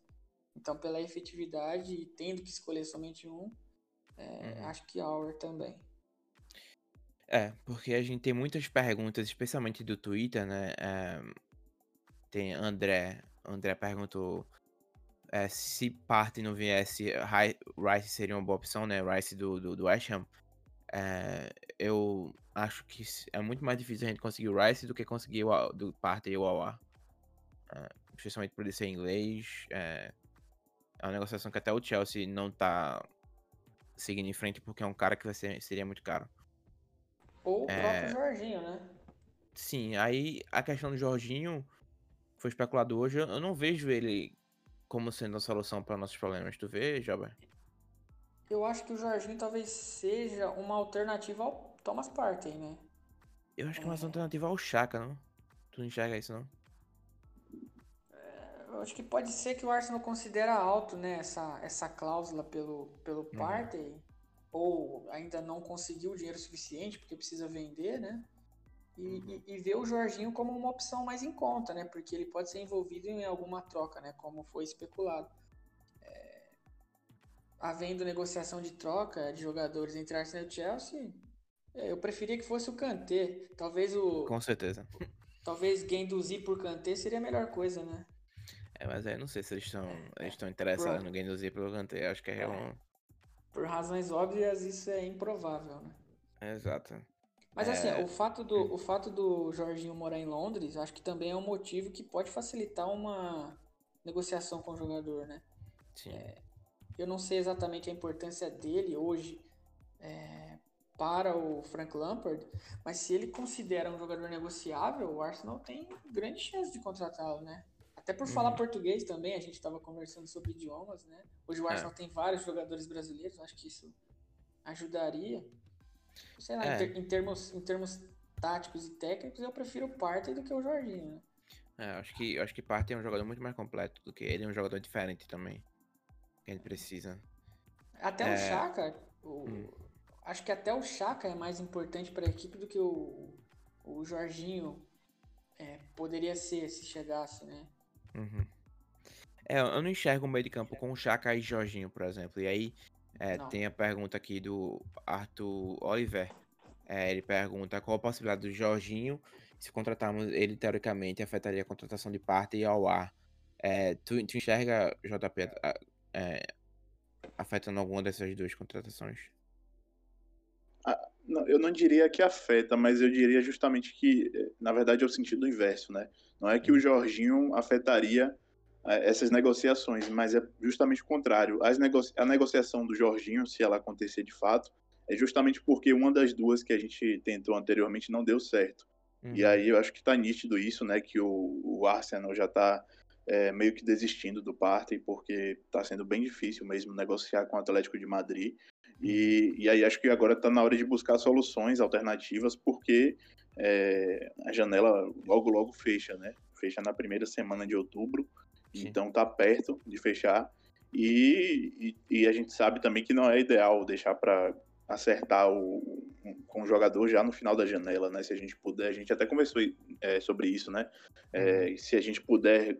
Então, pela efetividade e tendo que escolher somente um, é, uhum. acho que a Hour também. É, porque a gente tem muitas perguntas, especialmente do Twitter, né? É, tem André. André perguntou é, se parte não viesse, Rice seria uma boa opção, né? Rice do, do, do West Ham. É, eu acho que é muito mais difícil a gente conseguir o Rice do que conseguir o do Partey e o Awa. É, especialmente por ele ser inglês. É, é uma negociação que até o Chelsea não tá seguindo em frente porque é um cara que vai ser, seria muito caro. Ou o próprio Jorginho, né? Sim, aí a questão do Jorginho foi especulado hoje. Eu não vejo ele como sendo a solução para nossos problemas. Tu vê, Jober? Eu acho que o Jorginho talvez seja uma alternativa ao Thomas Partey, né? Eu acho que é uma é. alternativa ao Chaka, não? Tu não enxerga isso, não? É, eu acho que pode ser que o Arsenal considera alto, né, essa, essa cláusula pelo, pelo uhum. Partey, ou ainda não conseguiu o dinheiro suficiente porque precisa vender, né? E, uhum. e, e ver o Jorginho como uma opção mais em conta, né? Porque ele pode ser envolvido em alguma troca, né? Como foi especulado havendo negociação de troca de jogadores entre Arsenal e Chelsea, é, eu preferia que fosse o Kanté. Talvez o. Com certeza. Talvez Guendouzi por Kanté seria a melhor coisa, né? É, mas aí eu não sei se eles estão é, estão interessados por... no Guendouzi pelo Kanté. Acho que é, é. Um... Por razões óbvias, isso é improvável, né? Exato. Mas assim, é... o fato, do, o fato do Jorginho morar em Londres, acho que também é um motivo que pode facilitar uma negociação com o jogador, né? Sim. É, eu não sei exatamente a importância dele hoje é, para o Frank Lampard, mas se ele considera um jogador negociável, o Arsenal tem grande chance de contratá-lo, né? Até por uhum. falar português também, a gente estava conversando sobre idiomas, né? Hoje o é. Arsenal é. tem vários jogadores brasileiros, acho que isso ajudaria. Sei lá, é. em, ter, em, termos, em termos táticos e técnicos, eu prefiro o Partey do que o Jorginho, né? É, acho que, acho que Partey é um jogador muito mais completo do que ele, é um jogador diferente também que a gente precisa. Até é... o Chaka, o... hum. acho que até o Chaka é mais importante para a equipe do que o, o Jorginho é, poderia ser se chegasse, né? Uhum. É, eu não enxergo o meio de campo com o Chaka e Jorginho, por exemplo. E aí é, tem a pergunta aqui do Arthur Oliver. É, ele pergunta qual a possibilidade do Jorginho, se contratarmos ele, teoricamente, afetaria a contratação de parte e ao ar. É, tu, tu enxerga, JP, é, afetando alguma dessas duas contratações? Ah, não, eu não diria que afeta, mas eu diria justamente que, na verdade, é o sentido inverso, né? Não é que o Jorginho afetaria é, essas negociações, mas é justamente o contrário. Nego a negociação do Jorginho, se ela acontecer de fato, é justamente porque uma das duas que a gente tentou anteriormente não deu certo. Uhum. E aí eu acho que está nítido isso, né? Que o, o Arsenal já está é, meio que desistindo do Partey, porque está sendo bem difícil mesmo negociar com o Atlético de Madrid. E, e aí acho que agora está na hora de buscar soluções alternativas, porque é, a janela logo, logo fecha, né? Fecha na primeira semana de outubro, Sim. então está perto de fechar. E, e, e, a gente sabe também que não é ideal deixar para acertar o, com o jogador já no final da janela, né? Se a gente puder, a gente até conversou é, sobre isso, né? É, se a gente puder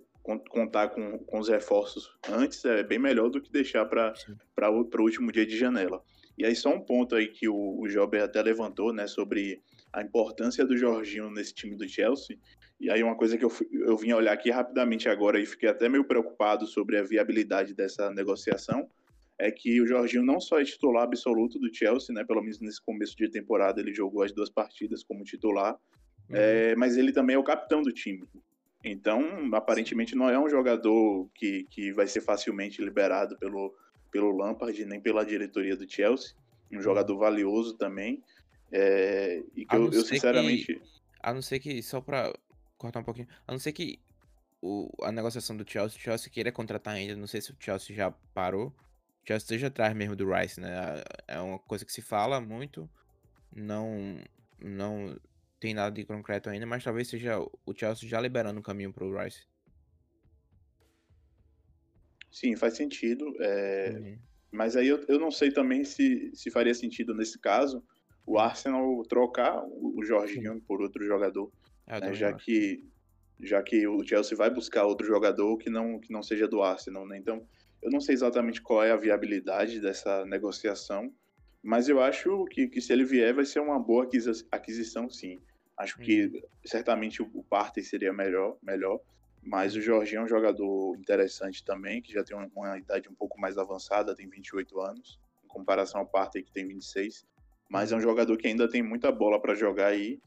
contar com, com os reforços antes, é bem melhor do que deixar para o último dia de janela. E aí só um ponto aí que o, o Jober até levantou, né, sobre a importância do Jorginho nesse time do Chelsea. E aí uma coisa que eu, eu vim olhar aqui rapidamente agora e fiquei até meio preocupado sobre a viabilidade dessa negociação, é que o Jorginho não só é titular absoluto do Chelsea, né? Pelo menos nesse começo de temporada ele jogou as duas partidas como titular, uhum. é, mas ele também é o capitão do time. Então, aparentemente não é um jogador que, que vai ser facilmente liberado pelo, pelo Lampard, nem pela diretoria do Chelsea. Um jogador valioso também. É, e que eu, eu, sinceramente. Que, a não ser que, só pra cortar um pouquinho, a não ser que o, a negociação do Chelsea, o Chelsea queira contratar ainda, não sei se o Chelsea já parou, já esteja atrás mesmo do Rice, né? É uma coisa que se fala muito, não não tem nada de concreto ainda, mas talvez seja o Chelsea já liberando o caminho para o Rice. Sim, faz sentido. É... Uhum. Mas aí eu, eu não sei também se, se faria sentido nesse caso o Arsenal trocar o Jorginho por outro jogador, é, né? já que já que o Chelsea vai buscar outro jogador que não que não seja do Arsenal, né? Então eu não sei exatamente qual é a viabilidade dessa negociação, mas eu acho que, que se ele vier vai ser uma boa aquisição, sim. Acho que uhum. certamente o Partey seria melhor, melhor, mas o Jorginho é um jogador interessante também, que já tem uma, uma idade um pouco mais avançada, tem 28 anos, em comparação ao Partey que tem 26. Mas é um jogador que ainda tem muita bola para jogar aí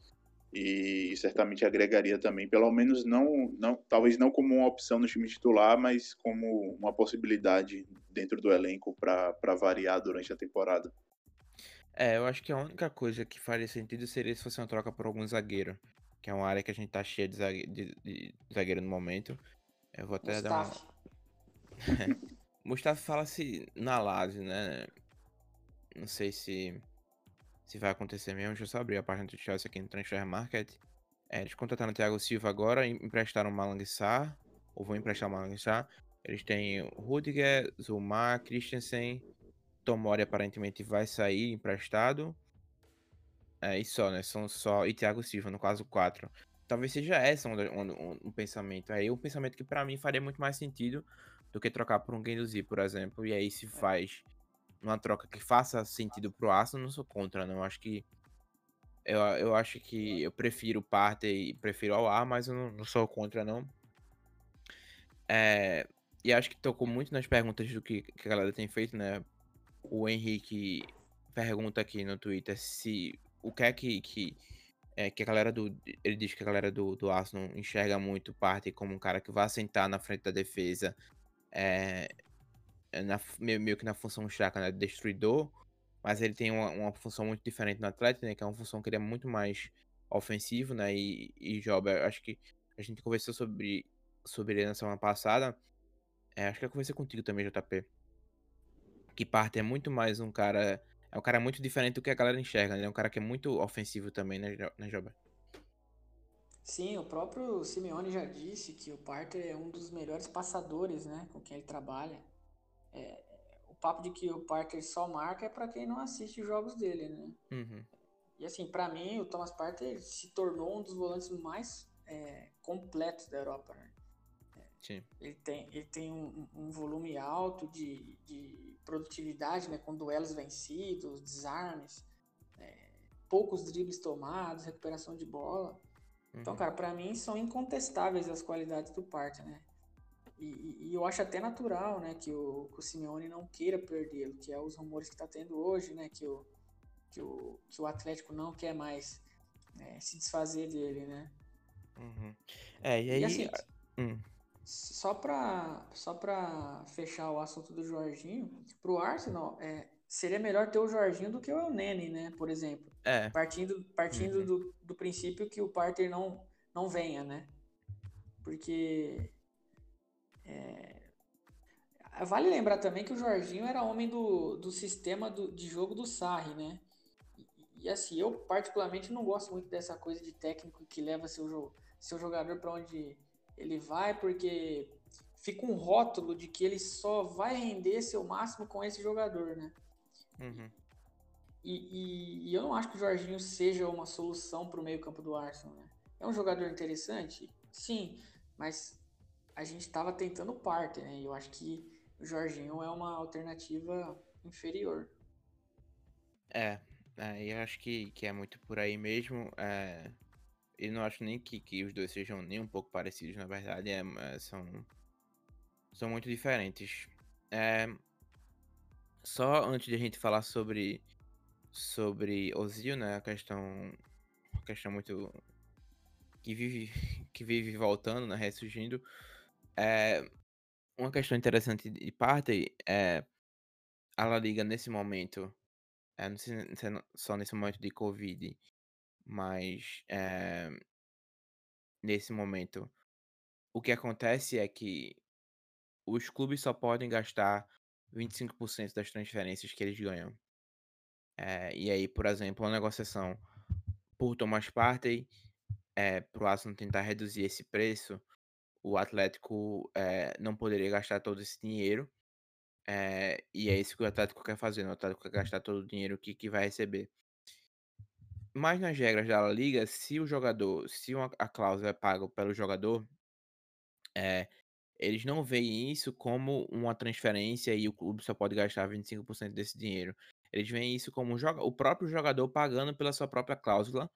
e certamente agregaria também, pelo menos não, não, talvez não como uma opção no time titular, mas como uma possibilidade dentro do elenco para variar durante a temporada. É, eu acho que a única coisa que faria sentido seria se fosse uma troca por algum zagueiro, que é uma área que a gente tá cheia de zagueiro, de, de zagueiro no momento. Eu vou até Mustafa. dar uma. Mustafa fala-se na Lazio, né? Não sei se se vai acontecer mesmo. Deixa eu só abrir a página do Chelsea aqui no Transfer Market. É, eles contrataram o Thiago Silva agora, emprestaram o Malang Sarr, ou vão emprestar o Malang Sarr. Eles têm Rudiger, Zuma, Christensen, Tomori aparentemente vai sair emprestado. É, e só, né? São só. E Thiago Silva, no caso, quatro. Talvez seja essa um, um, um pensamento. Aí um pensamento que para mim faria muito mais sentido do que trocar por um Genduzi, por exemplo. E aí se faz uma troca que faça sentido pro Arsenal, não sou contra, não. Acho que. Eu, eu acho que eu prefiro parte e prefiro ao ar, mas eu não, não sou contra, não. É, e acho que tocou muito nas perguntas do que, que a galera tem feito, né? O Henrique pergunta aqui no Twitter se o que é que, que, é, que a galera do. Ele diz que a galera do, do Arsenal enxerga muito parte como um cara que vai sentar na frente da defesa. É, é, na, meio, que na função chaca, né? Destruidor. Mas ele tem uma, uma, função muito diferente no Atlético, né? Que é uma função que ele é muito mais ofensivo, né? E, e Job, acho que a gente conversou sobre, sobre ele na semana passada. É, acho que eu conversei contigo também, JP. Que parte é muito mais um cara. É um cara muito diferente do que a galera enxerga, né? É um cara que é muito ofensivo também, né, né Job? Sim, o próprio Simeone já disse que o Parter é um dos melhores passadores, né? Com quem ele trabalha. É, o papo de que o Parker só marca é para quem não assiste os jogos dele, né? Uhum. E assim, para mim, o Thomas Parker se tornou um dos volantes mais é, completos da Europa, né? Ele tem, ele tem um, um volume alto de, de produtividade, né? Com duelos vencidos, desarmes, é, poucos dribles tomados, recuperação de bola. Então, uhum. Então, cara, para mim são incontestáveis as qualidades do Parker, né? E, e, eu acho até natural, né, que o, que o Simeone não queira perdê-lo, que é os rumores que está tendo hoje, né, que o, que o, que o Atlético não quer mais né, se desfazer dele, né. Uhum. É, e aí... E assim, hum. Só para só pra fechar o assunto do Jorginho, pro Arsenal, é, seria melhor ter o Jorginho do que o Nene, né, por exemplo. É. Partindo, partindo uhum. do, do princípio que o Parter não, não venha, né. Porque é... Vale lembrar também que o Jorginho era homem do, do sistema do, de jogo do Sarri, né? E, e, assim, eu particularmente não gosto muito dessa coisa de técnico que leva seu, seu jogador para onde ele vai, porque fica um rótulo de que ele só vai render seu máximo com esse jogador, né? Uhum. E, e, e eu não acho que o Jorginho seja uma solução para o meio-campo do Arsenal. Né? É um jogador interessante? Sim, mas a gente estava tentando parte, né? E eu acho que o Jorginho é uma alternativa inferior. É, é eu acho que, que é muito por aí mesmo. É, eu não acho nem que, que os dois sejam nem um pouco parecidos, na verdade. É, é são, são muito diferentes. É, só antes de a gente falar sobre sobre Ozil, né? A questão, a questão muito que vive que vive voltando, né? Ressurgindo. É, uma questão interessante de parte é a La Liga nesse momento, é, não sei se é só nesse momento de Covid, mas é, nesse momento, o que acontece é que os clubes só podem gastar 25% das transferências que eles ganham. É, e aí, por exemplo, uma negociação por Thomas Partey, é, para o Arsenal tentar reduzir esse preço, o Atlético é, não poderia gastar todo esse dinheiro. É, e é isso que o Atlético quer fazer, né? o Atlético quer gastar todo o dinheiro que, que vai receber. Mas nas regras da Liga, se o jogador, se uma, a cláusula é paga pelo jogador, é, eles não veem isso como uma transferência e o clube só pode gastar 25% desse dinheiro. Eles veem isso como o próprio jogador pagando pela sua própria cláusula.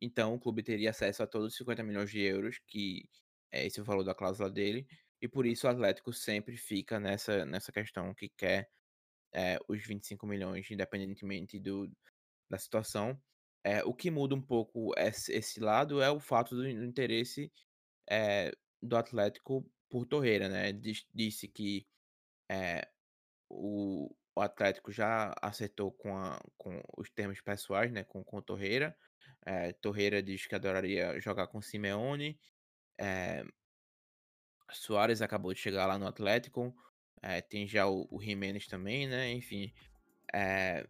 Então o clube teria acesso a todos os 50 milhões de euros, que é esse o valor da cláusula dele. E por isso o Atlético sempre fica nessa, nessa questão que quer é, os 25 milhões, independentemente do, da situação. É, o que muda um pouco esse, esse lado é o fato do, interesse é, do Atlético por Torreira, né? Disse que é, o, o Atlético já acertou com, a, com os termos pessoais, né? Com, com Torreira. É, Torreira diz que adoraria jogar com Simeone. Soares acabou de chegar lá no Atlético. Tem já o, o Jimenez também, né? Enfim. É,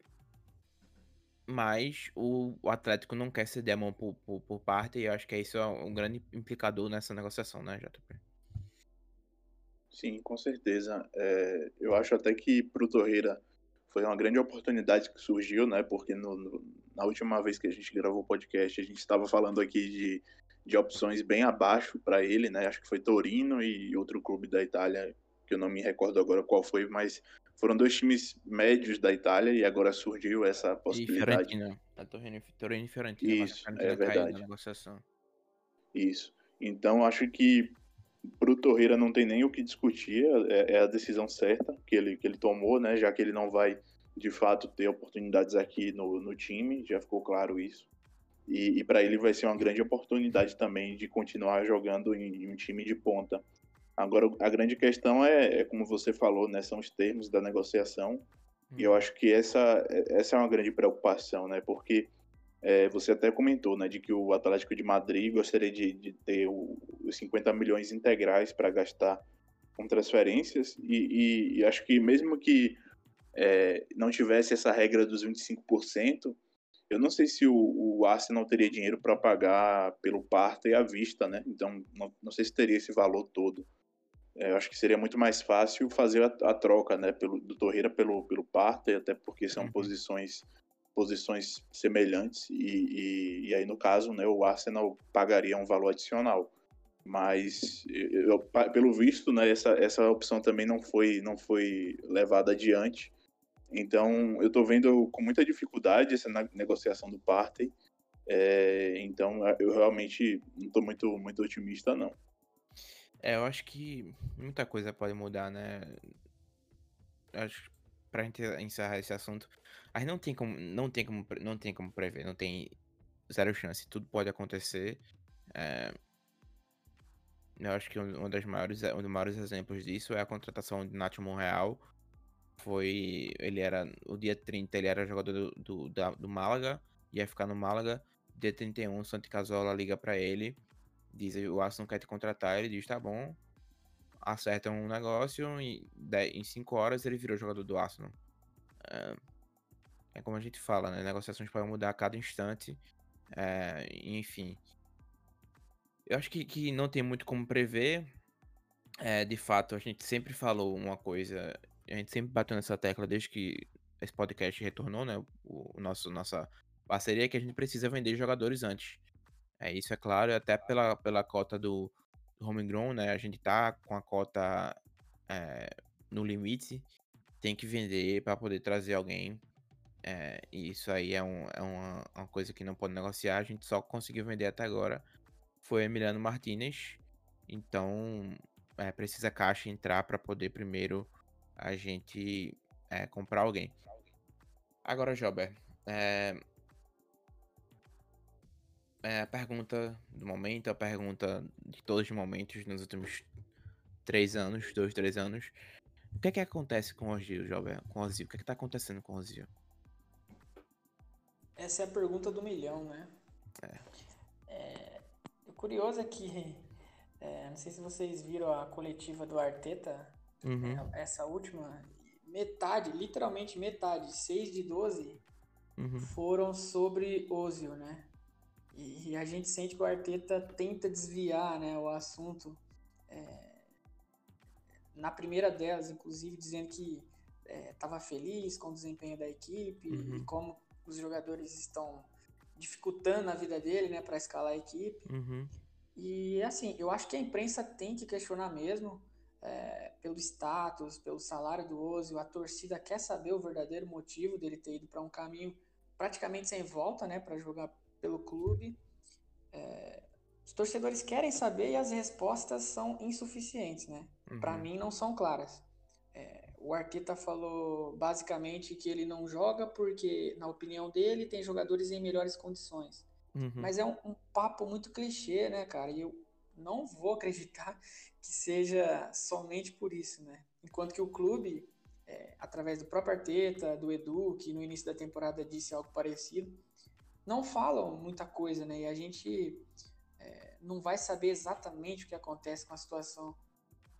mas o, o, Atlético não quer ceder a mão por, por, por parte, e eu acho que isso é um grande implicador nessa negociação, né, JP? Sim, com certeza. É, eu acho até que para o Torreira foi uma grande oportunidade que surgiu, né? Porque no, no, na última vez que a gente gravou o podcast, a gente estava falando aqui de, de opções bem abaixo para ele, né? Acho que foi Torino e outro clube da Itália, que eu não me recordo agora qual foi, mas foram dois times médios da Itália e agora surgiu essa possibilidade. E Fiorentina, Torino, Torino e Fiorentina, Isso, é verdade. Isso. Então acho que para o Torreira não tem nem o que discutir, é, é, a decisão certa que ele, que ele tomou, né? Já que ele não vai de fato ter oportunidades aqui no, no time, já ficou claro isso. E, e para ele vai ser uma grande oportunidade também de continuar jogando em, em um time de ponta. Agora, a grande questão é, é, como você falou, né? São os termos da negociação. Hum. E eu uhum. acho que essa, essa é uma grande preocupação, né? Porque é, você até comentou, né, de que o Atlético de Madrid gostaria de, de ter o, os 50 milhões integrais para gastar com transferências, e, e, e, acho que mesmo que é, não tivesse essa regra dos 25%, eu não sei se o, o Arsenal teria dinheiro para pagar pelo parto e à vista, né? Então, não, não sei se teria esse valor todo. É, eu acho que seria muito mais fácil fazer a, a troca, né, pelo, do Torreira pelo, pelo Partey, até porque são uhum. posições posições semelhantes e, e, e, aí no caso né, o Arsenal pagaria um valor adicional. Mas eu, pelo visto né, essa, essa opção também não foi não foi levada adiante. Então eu estou vendo com muita dificuldade essa negociação do Partey. É, então eu realmente não estou muito muito otimista não é eu acho que muita coisa pode mudar né acho pra gente encerrar esse assunto mas não tem como, não tem como, não tem como prever, não tem zero chance, tudo pode acontecer. É, eu acho que um, das maiores, um dos maiores exemplos disso é a contratação de Nacho Monreal. Foi, ele era, o dia 30 ele era jogador do, do, da, do Málaga, ia ficar no Málaga. Dia 31, o Santi Casola liga para ele, diz o Arsenal quer te contratar, ele diz tá bom, acerta um negócio e em 5 horas ele virou jogador do Arsenal. É, é como a gente fala, né? Negociações podem mudar a cada instante. É, enfim. Eu acho que, que não tem muito como prever. É, de fato, a gente sempre falou uma coisa. A gente sempre bateu nessa tecla desde que esse podcast retornou, né? O, o nosso nossa parceria é que a gente precisa vender jogadores antes. É isso é claro, até pela, pela cota do, do homegrown, né? A gente tá com a cota é, no limite, tem que vender para poder trazer alguém. É, e isso aí é, um, é uma, uma, coisa que não pode negociar. A gente só conseguiu vender até agora. Foi Emiliano Martinez. Então é, precisa caixa entrar para poder primeiro a gente comprar alguém. Agora, Jober, é, a pergunta do momento, a pergunta de todos os momentos nos últimos três anos, dois, três anos. O que é que acontece com o Ozil, Jober? Com o Ozil? O que é que tá acontecendo com o Ozil? Essa é a pergunta do milhão, né? É. é o curioso é que, é, não sei se vocês viram a coletiva do Arteta, uhum. é, essa última, metade, literalmente metade, 6 de 12 uhum. foram sobre Ozil, né? E, e, a gente sente que o Arteta tenta desviar né, o assunto. É, na primeira delas, inclusive, dizendo que estava é, feliz com o desempenho da equipe uhum. e como os jogadores estão dificultando a vida dele, né, para escalar a equipe. Uhum. E assim, eu acho que a imprensa tem que questionar mesmo é, pelo status, pelo salário do Ozil, a torcida quer saber o verdadeiro motivo dele ter ido para um caminho praticamente sem volta, né, para jogar pelo clube. É, os torcedores querem saber e as respostas são insuficientes, né? Uhum. Para mim não são claras. É, o Arteta falou basicamente que ele não joga porque, na opinião dele, tem jogadores em melhores condições. Uhum. Mas é um, um, papo muito clichê, né, cara? E eu não vou acreditar que seja somente por isso, né? Enquanto que o clube, é, através do próprio Arteta, do Edu, que no início da temporada disse algo parecido, não falam muita coisa, né? E a gente é, não vai saber exatamente o que acontece com a situação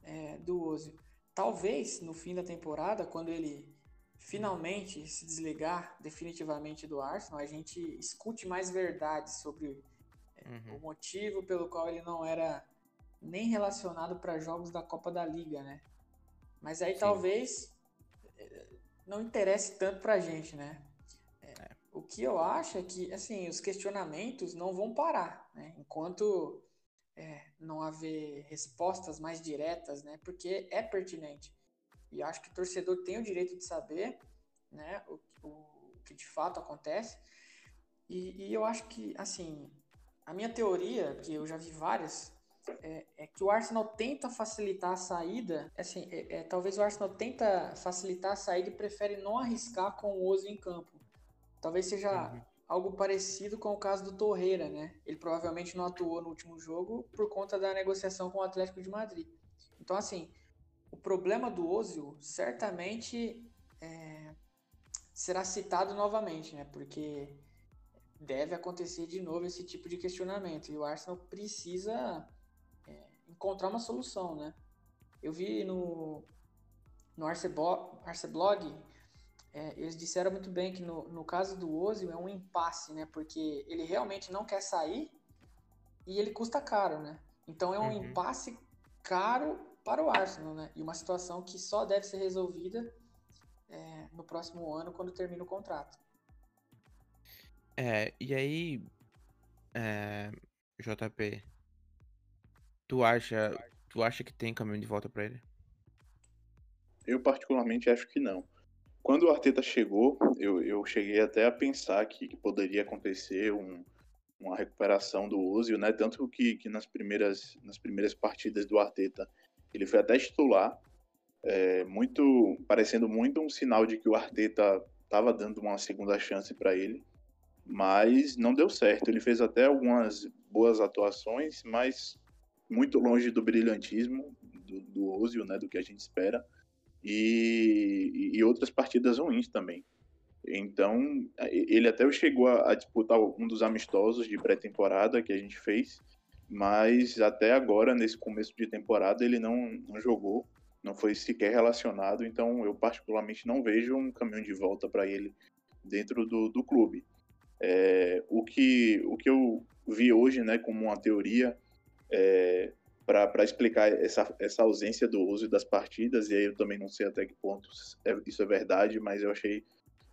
é, do Ozil. Talvez no fim da temporada, quando ele finalmente se desligar definitivamente do Arsenal, a gente escute mais verdades sobre é, uhum. o motivo pelo qual ele não era nem relacionado para jogos da Copa da Liga, né? Mas aí Sim. talvez é, não interesse tanto para a gente, né? O que eu acho é que, assim, os questionamentos não vão parar, né? Enquanto é, não haver respostas mais diretas, né? Porque é pertinente. E acho que o torcedor tem o direito de saber, né? O, o, o que de fato acontece. E, e eu acho que, assim, a minha teoria, que eu já vi várias, é, é, que o Arsenal tenta facilitar a saída. Assim, é, é, talvez o Arsenal tenta facilitar a saída e prefere não arriscar com o Ozil em campo. Talvez seja uhum. algo parecido com o caso do Torreira, né? Ele provavelmente não atuou no último jogo por conta da negociação com o Atlético de Madrid. Então, assim, o problema do Ozil certamente é, será citado novamente, né? Porque deve acontecer de novo esse tipo de questionamento. E o Arsenal precisa encontrar uma solução, né? Eu vi no, no Arceblog, é, eles disseram muito bem que no, no caso do Ozil é um impasse, né? Porque ele realmente não quer sair e ele custa caro, né? Então é um uhum. impasse caro para o Arsenal, né? E uma situação que só deve ser resolvida é, no próximo ano, quando termina o contrato. É, e aí, é, JP, Tu acha, tu acha que tem caminho de volta para ele? Eu particularmente acho que não. Quando o Arteta chegou, eu, eu cheguei até a pensar que, que poderia acontecer um, uma recuperação do Ozil, né? Tanto que, que nas, primeiras, nas primeiras partidas do Arteta ele foi até titular, é, muito parecendo muito um sinal de que o Arteta estava dando uma segunda chance para ele, mas não deu certo. Ele fez até algumas boas atuações, mas muito longe do brilhantismo do, do Ozil, né, do que a gente espera, e, e outras partidas ruins também. Então, ele até chegou a, a disputar um dos amistosos de pré-temporada que a gente fez, mas até agora, nesse começo de temporada, ele não, não jogou, não foi sequer relacionado, então eu particularmente não vejo um caminho de volta para ele dentro do, do clube. É, o, que, o que eu vi hoje né, como uma teoria é, para explicar essa, essa ausência do uso das partidas, e aí eu também não sei até que ponto é, isso é verdade, mas eu achei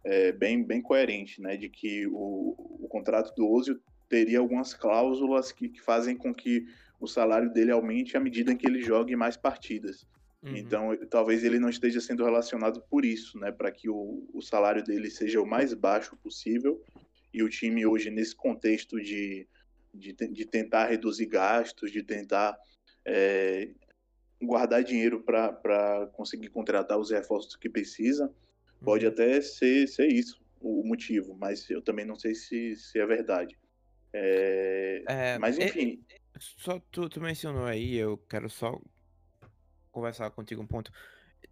é, bem, bem coerente, né? De que o, o contrato do Ozil teria algumas cláusulas que, que fazem com que o salário dele aumente à medida em que ele jogue mais partidas. Uhum. Então, talvez ele não esteja sendo relacionado por isso, né? Para que o, o salário dele seja o mais baixo possível. E o time hoje, nesse contexto de, de, de tentar reduzir gastos, de tentar é, guardar dinheiro para conseguir contratar os reforços que precisa, pode Uhum. até ser, ser isso o motivo, mas eu também não sei se, se é verdade. É, É, mas enfim, Só tu, tu mencionou aí, eu quero só conversar contigo um ponto.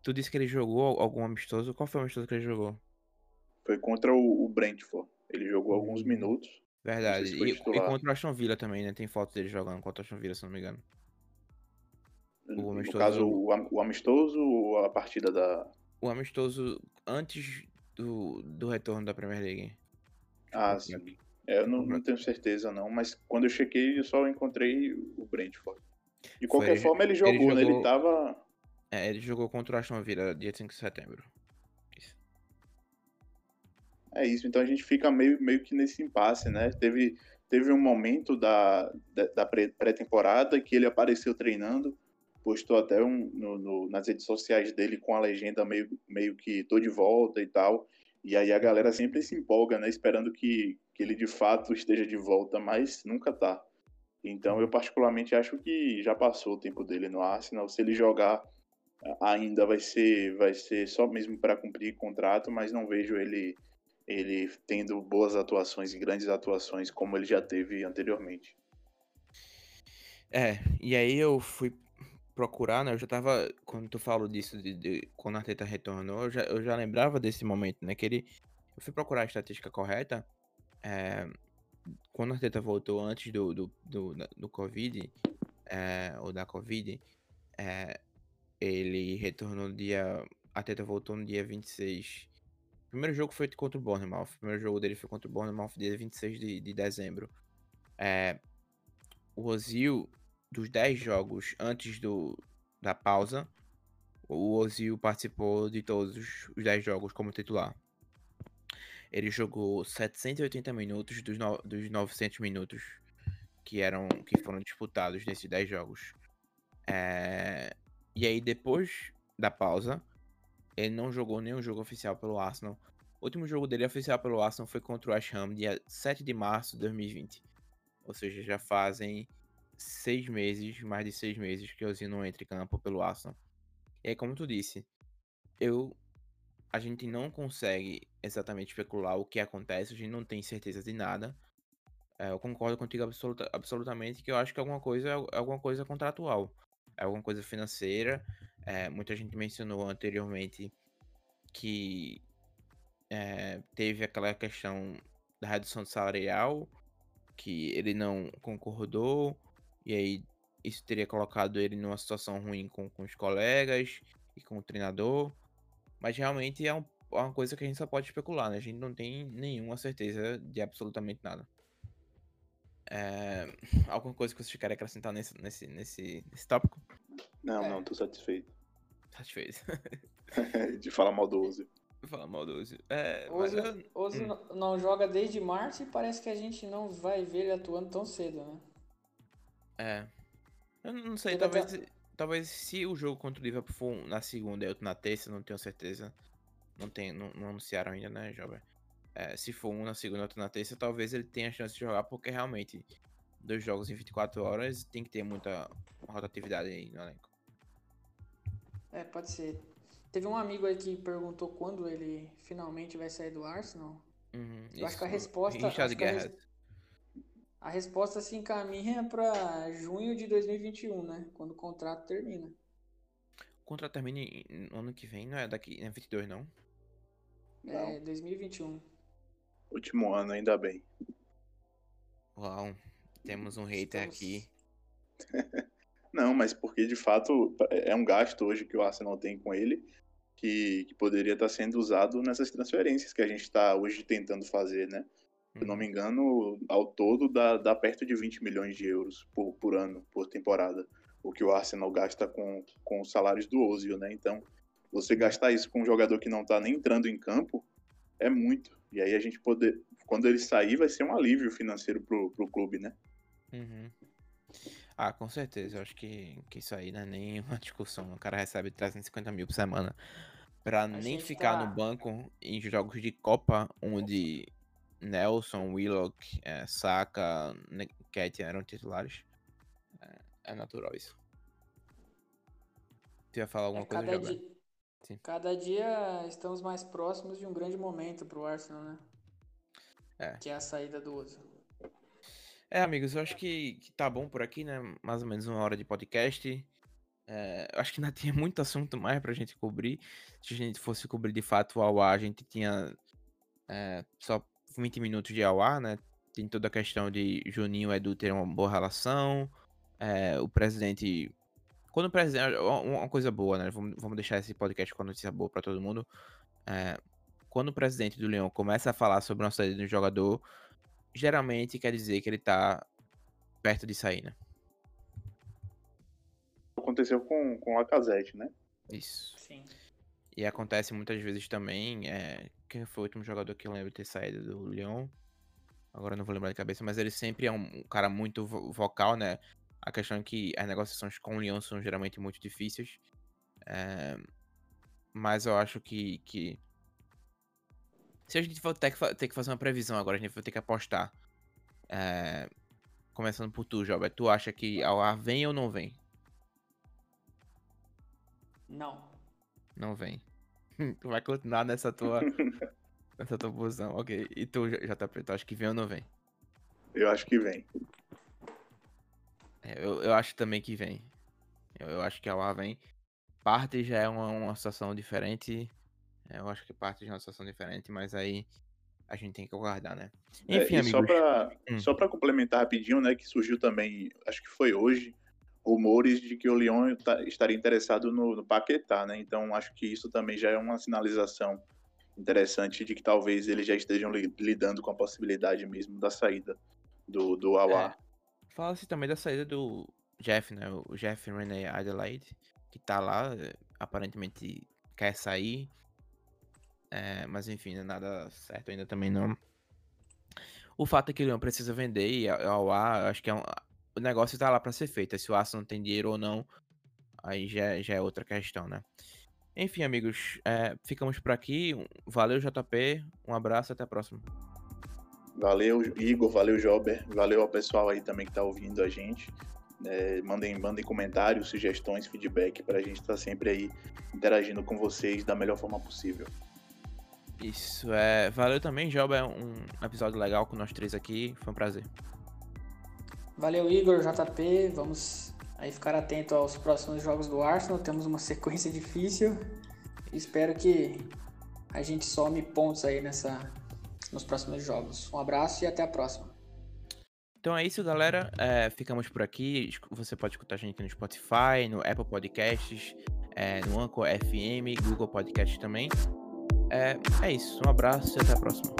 Tu disse que ele jogou algum amistoso. Qual foi o amistoso que ele jogou? foi contra o, o Brentford. Ele jogou alguns Hum. minutos. Verdade. se E, e contra o Aston Villa também, né? Tem foto dele jogando contra o Aston Villa, se não me engano. O no amistoso- caso, o, am- o amistoso ou a partida da. O amistoso antes do, do retorno da Premier League. Ah, sim. É, eu não, não tenho certeza, não, mas quando eu chequei, eu só encontrei o Brentford. De qualquer Foi- forma, ele jogou, né? Ele jogou- tava. É, ele jogou contra o Aston Villa dia 5 de setembro. Isso. É isso, então a gente fica meio, meio que nesse impasse, né? Teve, teve um momento da, da, da pré- pré-temporada que ele apareceu treinando, postou até um, no, no- nas redes sociais dele com a legenda meio, meio que tô de volta e tal. E aí a galera sempre se empolga, né? Esperando que, que ele de fato esteja de volta, mas nunca tá. Então eu particularmente acho que já passou o tempo dele no Arsenal. Se ele jogar ainda vai ser vai ser só mesmo para cumprir contrato, mas não vejo ele ele tendo boas atuações e grandes atuações como ele já teve anteriormente. É, e aí eu fui procurar, né? Eu já tava. Quando tu falou disso, de, de- quando a Arteta retornou, eu já, eu já lembrava desse momento, né? Que ele. Eu fui procurar a estatística correta. é, quando a Arteta voltou antes do, do, do, do Covid, é, ou da Covid, é, ele retornou no dia. A Arteta voltou no dia 26. O primeiro jogo foi contra o Bournemouth. O primeiro jogo dele foi contra o Bournemouth, dia 26 de, de dezembro. É, o Ozil, dos 10 jogos antes do, da pausa, o Ozil participou de todos os os 10 jogos como titular. Ele jogou 780 minutos dos, no, dos 900 minutos que eram que foram disputados nesses 10 jogos. É, e aí depois da pausa, ele não jogou nenhum jogo oficial pelo Arsenal. O último jogo dele oficial pelo Arsenal foi contra o West Ham, dia 7 de março de 2020. Ou seja, já fazem seis meses, mais de seis meses, que Ozil não entra em campo pelo Arsenal. E aí, como tu disse, eu. A gente não consegue exatamente especular o que acontece, a gente não tem certeza de nada. É, eu concordo contigo absoluta- absolutamente que eu acho que alguma coisa é alguma coisa contratual. É alguma coisa financeira. É, muita gente mencionou anteriormente que é, teve aquela questão da redução salarial, que ele não concordou, e aí isso teria colocado ele numa situação ruim com, com os colegas e com o treinador. Mas realmente é, um- é uma coisa que a gente só pode especular, né? A gente não tem nenhuma certeza de absolutamente nada. É, alguma coisa que vocês querem acrescentar nesse, nesse, nesse, nesse tópico? Não, É. não, tô satisfeito Satisfeito. de falar mal do Ozil. Falar mal do Ozil. É, mas Ozil, eu- Ozil hum. não- não joga desde março e parece que a gente não vai ver ele atuando tão cedo, né? É. Eu não sei, Ele talvez, talvez se o jogo contra o Liverpool for na segunda e outro na terça, não tenho certeza. Não, tem, não, não anunciaram ainda, né, Jovem? É, se for um na segunda e outro na terça, talvez ele tenha a chance de jogar, porque realmente, dois jogos em 24 horas, tem que ter muita rotatividade aí no elenco. É, pode ser. Teve um amigo aí que perguntou quando ele finalmente vai sair do Arsenal. Uhum, Eu acho que a resposta- Richard acho que a res-. A resposta se encaminha pra junho de 2021, né? Quando o contrato termina. O contrato termina no ano que vem, não é daqui, não é 22 não? É, 2021. Último ano, ainda bem. Uau, temos um hater Estamos- aqui. Não, mas porque de fato é um gasto hoje que o Arsenal tem com ele que, que poderia estar sendo usado nessas transferências que a gente está hoje tentando fazer, né? Se eu não me engano, ao todo dá, dá perto de 20 milhões de euros por, por ano, por temporada, o que o Arsenal gasta com, com os salários do Ozil, né? Então, você gastar isso com um jogador que não tá nem entrando em campo é muito. E aí a gente poder, quando ele sair, vai ser um alívio financeiro pro, pro clube, né? Uhum. Ah, com certeza. Eu acho que, que isso aí não é nem uma discussão. O cara recebe 350 mil por semana pra nem gente ficar tá- no banco em jogos de Copa, onde Nelson, Willock, eh, Saka, Cat eram titulares. É, é natural isso. Tu ia falar alguma É, coisa, cada, Gabriel? di- Sim. cada dia estamos mais próximos de um grande momento pro Arsenal, né? É. Que é a saída do Ozil. É, amigos, eu acho que, que tá bom por aqui, né? Mais ou menos uma hora de podcast. É, eu acho que ainda tinha muito assunto mais pra gente cobrir. Se a gente fosse cobrir de fato o Auá, a gente tinha é, só 20 minutos de Auá, né? Tem toda a questão de Juninho e Edu terem uma boa relação. é, o presidente. Quando o presidente. Uma uma coisa boa, né? Vamos, vamos deixar esse podcast com a notícia boa pra todo mundo. É, quando o presidente do Leão começa a falar sobre uma saída de um jogador, geralmente quer dizer que ele tá perto de sair, né? Aconteceu com, com o Lacazette, né? Isso. Sim. E acontece muitas vezes também. É... Quem foi o último jogador que eu lembro de ter saído do Lyon? Agora eu não vou lembrar de cabeça, mas ele sempre é um cara muito vo- vocal, né? A questão é que as negociações com o Lyon são geralmente muito difíceis. É, Mas eu acho que, que. Se a gente for ter que, ter que fazer uma previsão agora, a gente vai ter que apostar. É, Começando por tu, Job. Tu acha que a UA vem ou não vem? Não. Não vem. tu vai continuar nessa tua. nessa tua posição. Ok. E tu, JP, tu acha que vem ou não vem? Eu acho que vem. É, Eu, eu acho também que vem. Eu, eu acho que a UA vem. Parte já é uma, uma situação diferente. É, Eu acho que parte já é uma situação diferente, mas aí a gente tem que aguardar, né? É, Enfim, e amigos. só pra, Hum. só pra complementar rapidinho, né, que surgiu também, acho que foi hoje, rumores de que o Lyon tá- estaria interessado no, no Paquetá, né? Então acho que isso também já é uma sinalização interessante de que talvez eles já estejam li- lidando com a possibilidade mesmo da saída do, do Awar. Fala-se também da saída do Jeff, né? O Jeff René Adelaide, que tá lá, eh, aparentemente quer sair. É, mas enfim, não é nada certo ainda também não. O fato é que o Leão precisa vender e ao acho que é um- o negócio tá lá pra ser feito. Se o Arsenal não tem dinheiro ou não, aí já, é- já é outra questão, né? Enfim, amigos, é, ficamos por aqui. Valeu, JP. Um abraço, até a próxima. Valeu, Igor, valeu, Jober, valeu ao pessoal aí também que tá ouvindo a gente. É, mandem, mandem comentários, sugestões, feedback pra gente estar sempre aí interagindo com vocês da melhor forma possível. Isso, é. Valeu também, Job. É um episódio legal com nós três aqui. Foi um prazer. Valeu, Igor, JP. Vamos aí ficar atento aos próximos jogos do Arsenal. Temos uma sequência difícil. Espero que a gente some pontos aí nessa, nos próximos jogos. Um abraço e até a próxima. Então é isso, galera. É, ficamos por aqui. Você pode escutar a gente no Spotify, no Apple Podcasts, é, no Anchor FM, Google Podcasts também. É, é isso. Um abraço e até a próxima.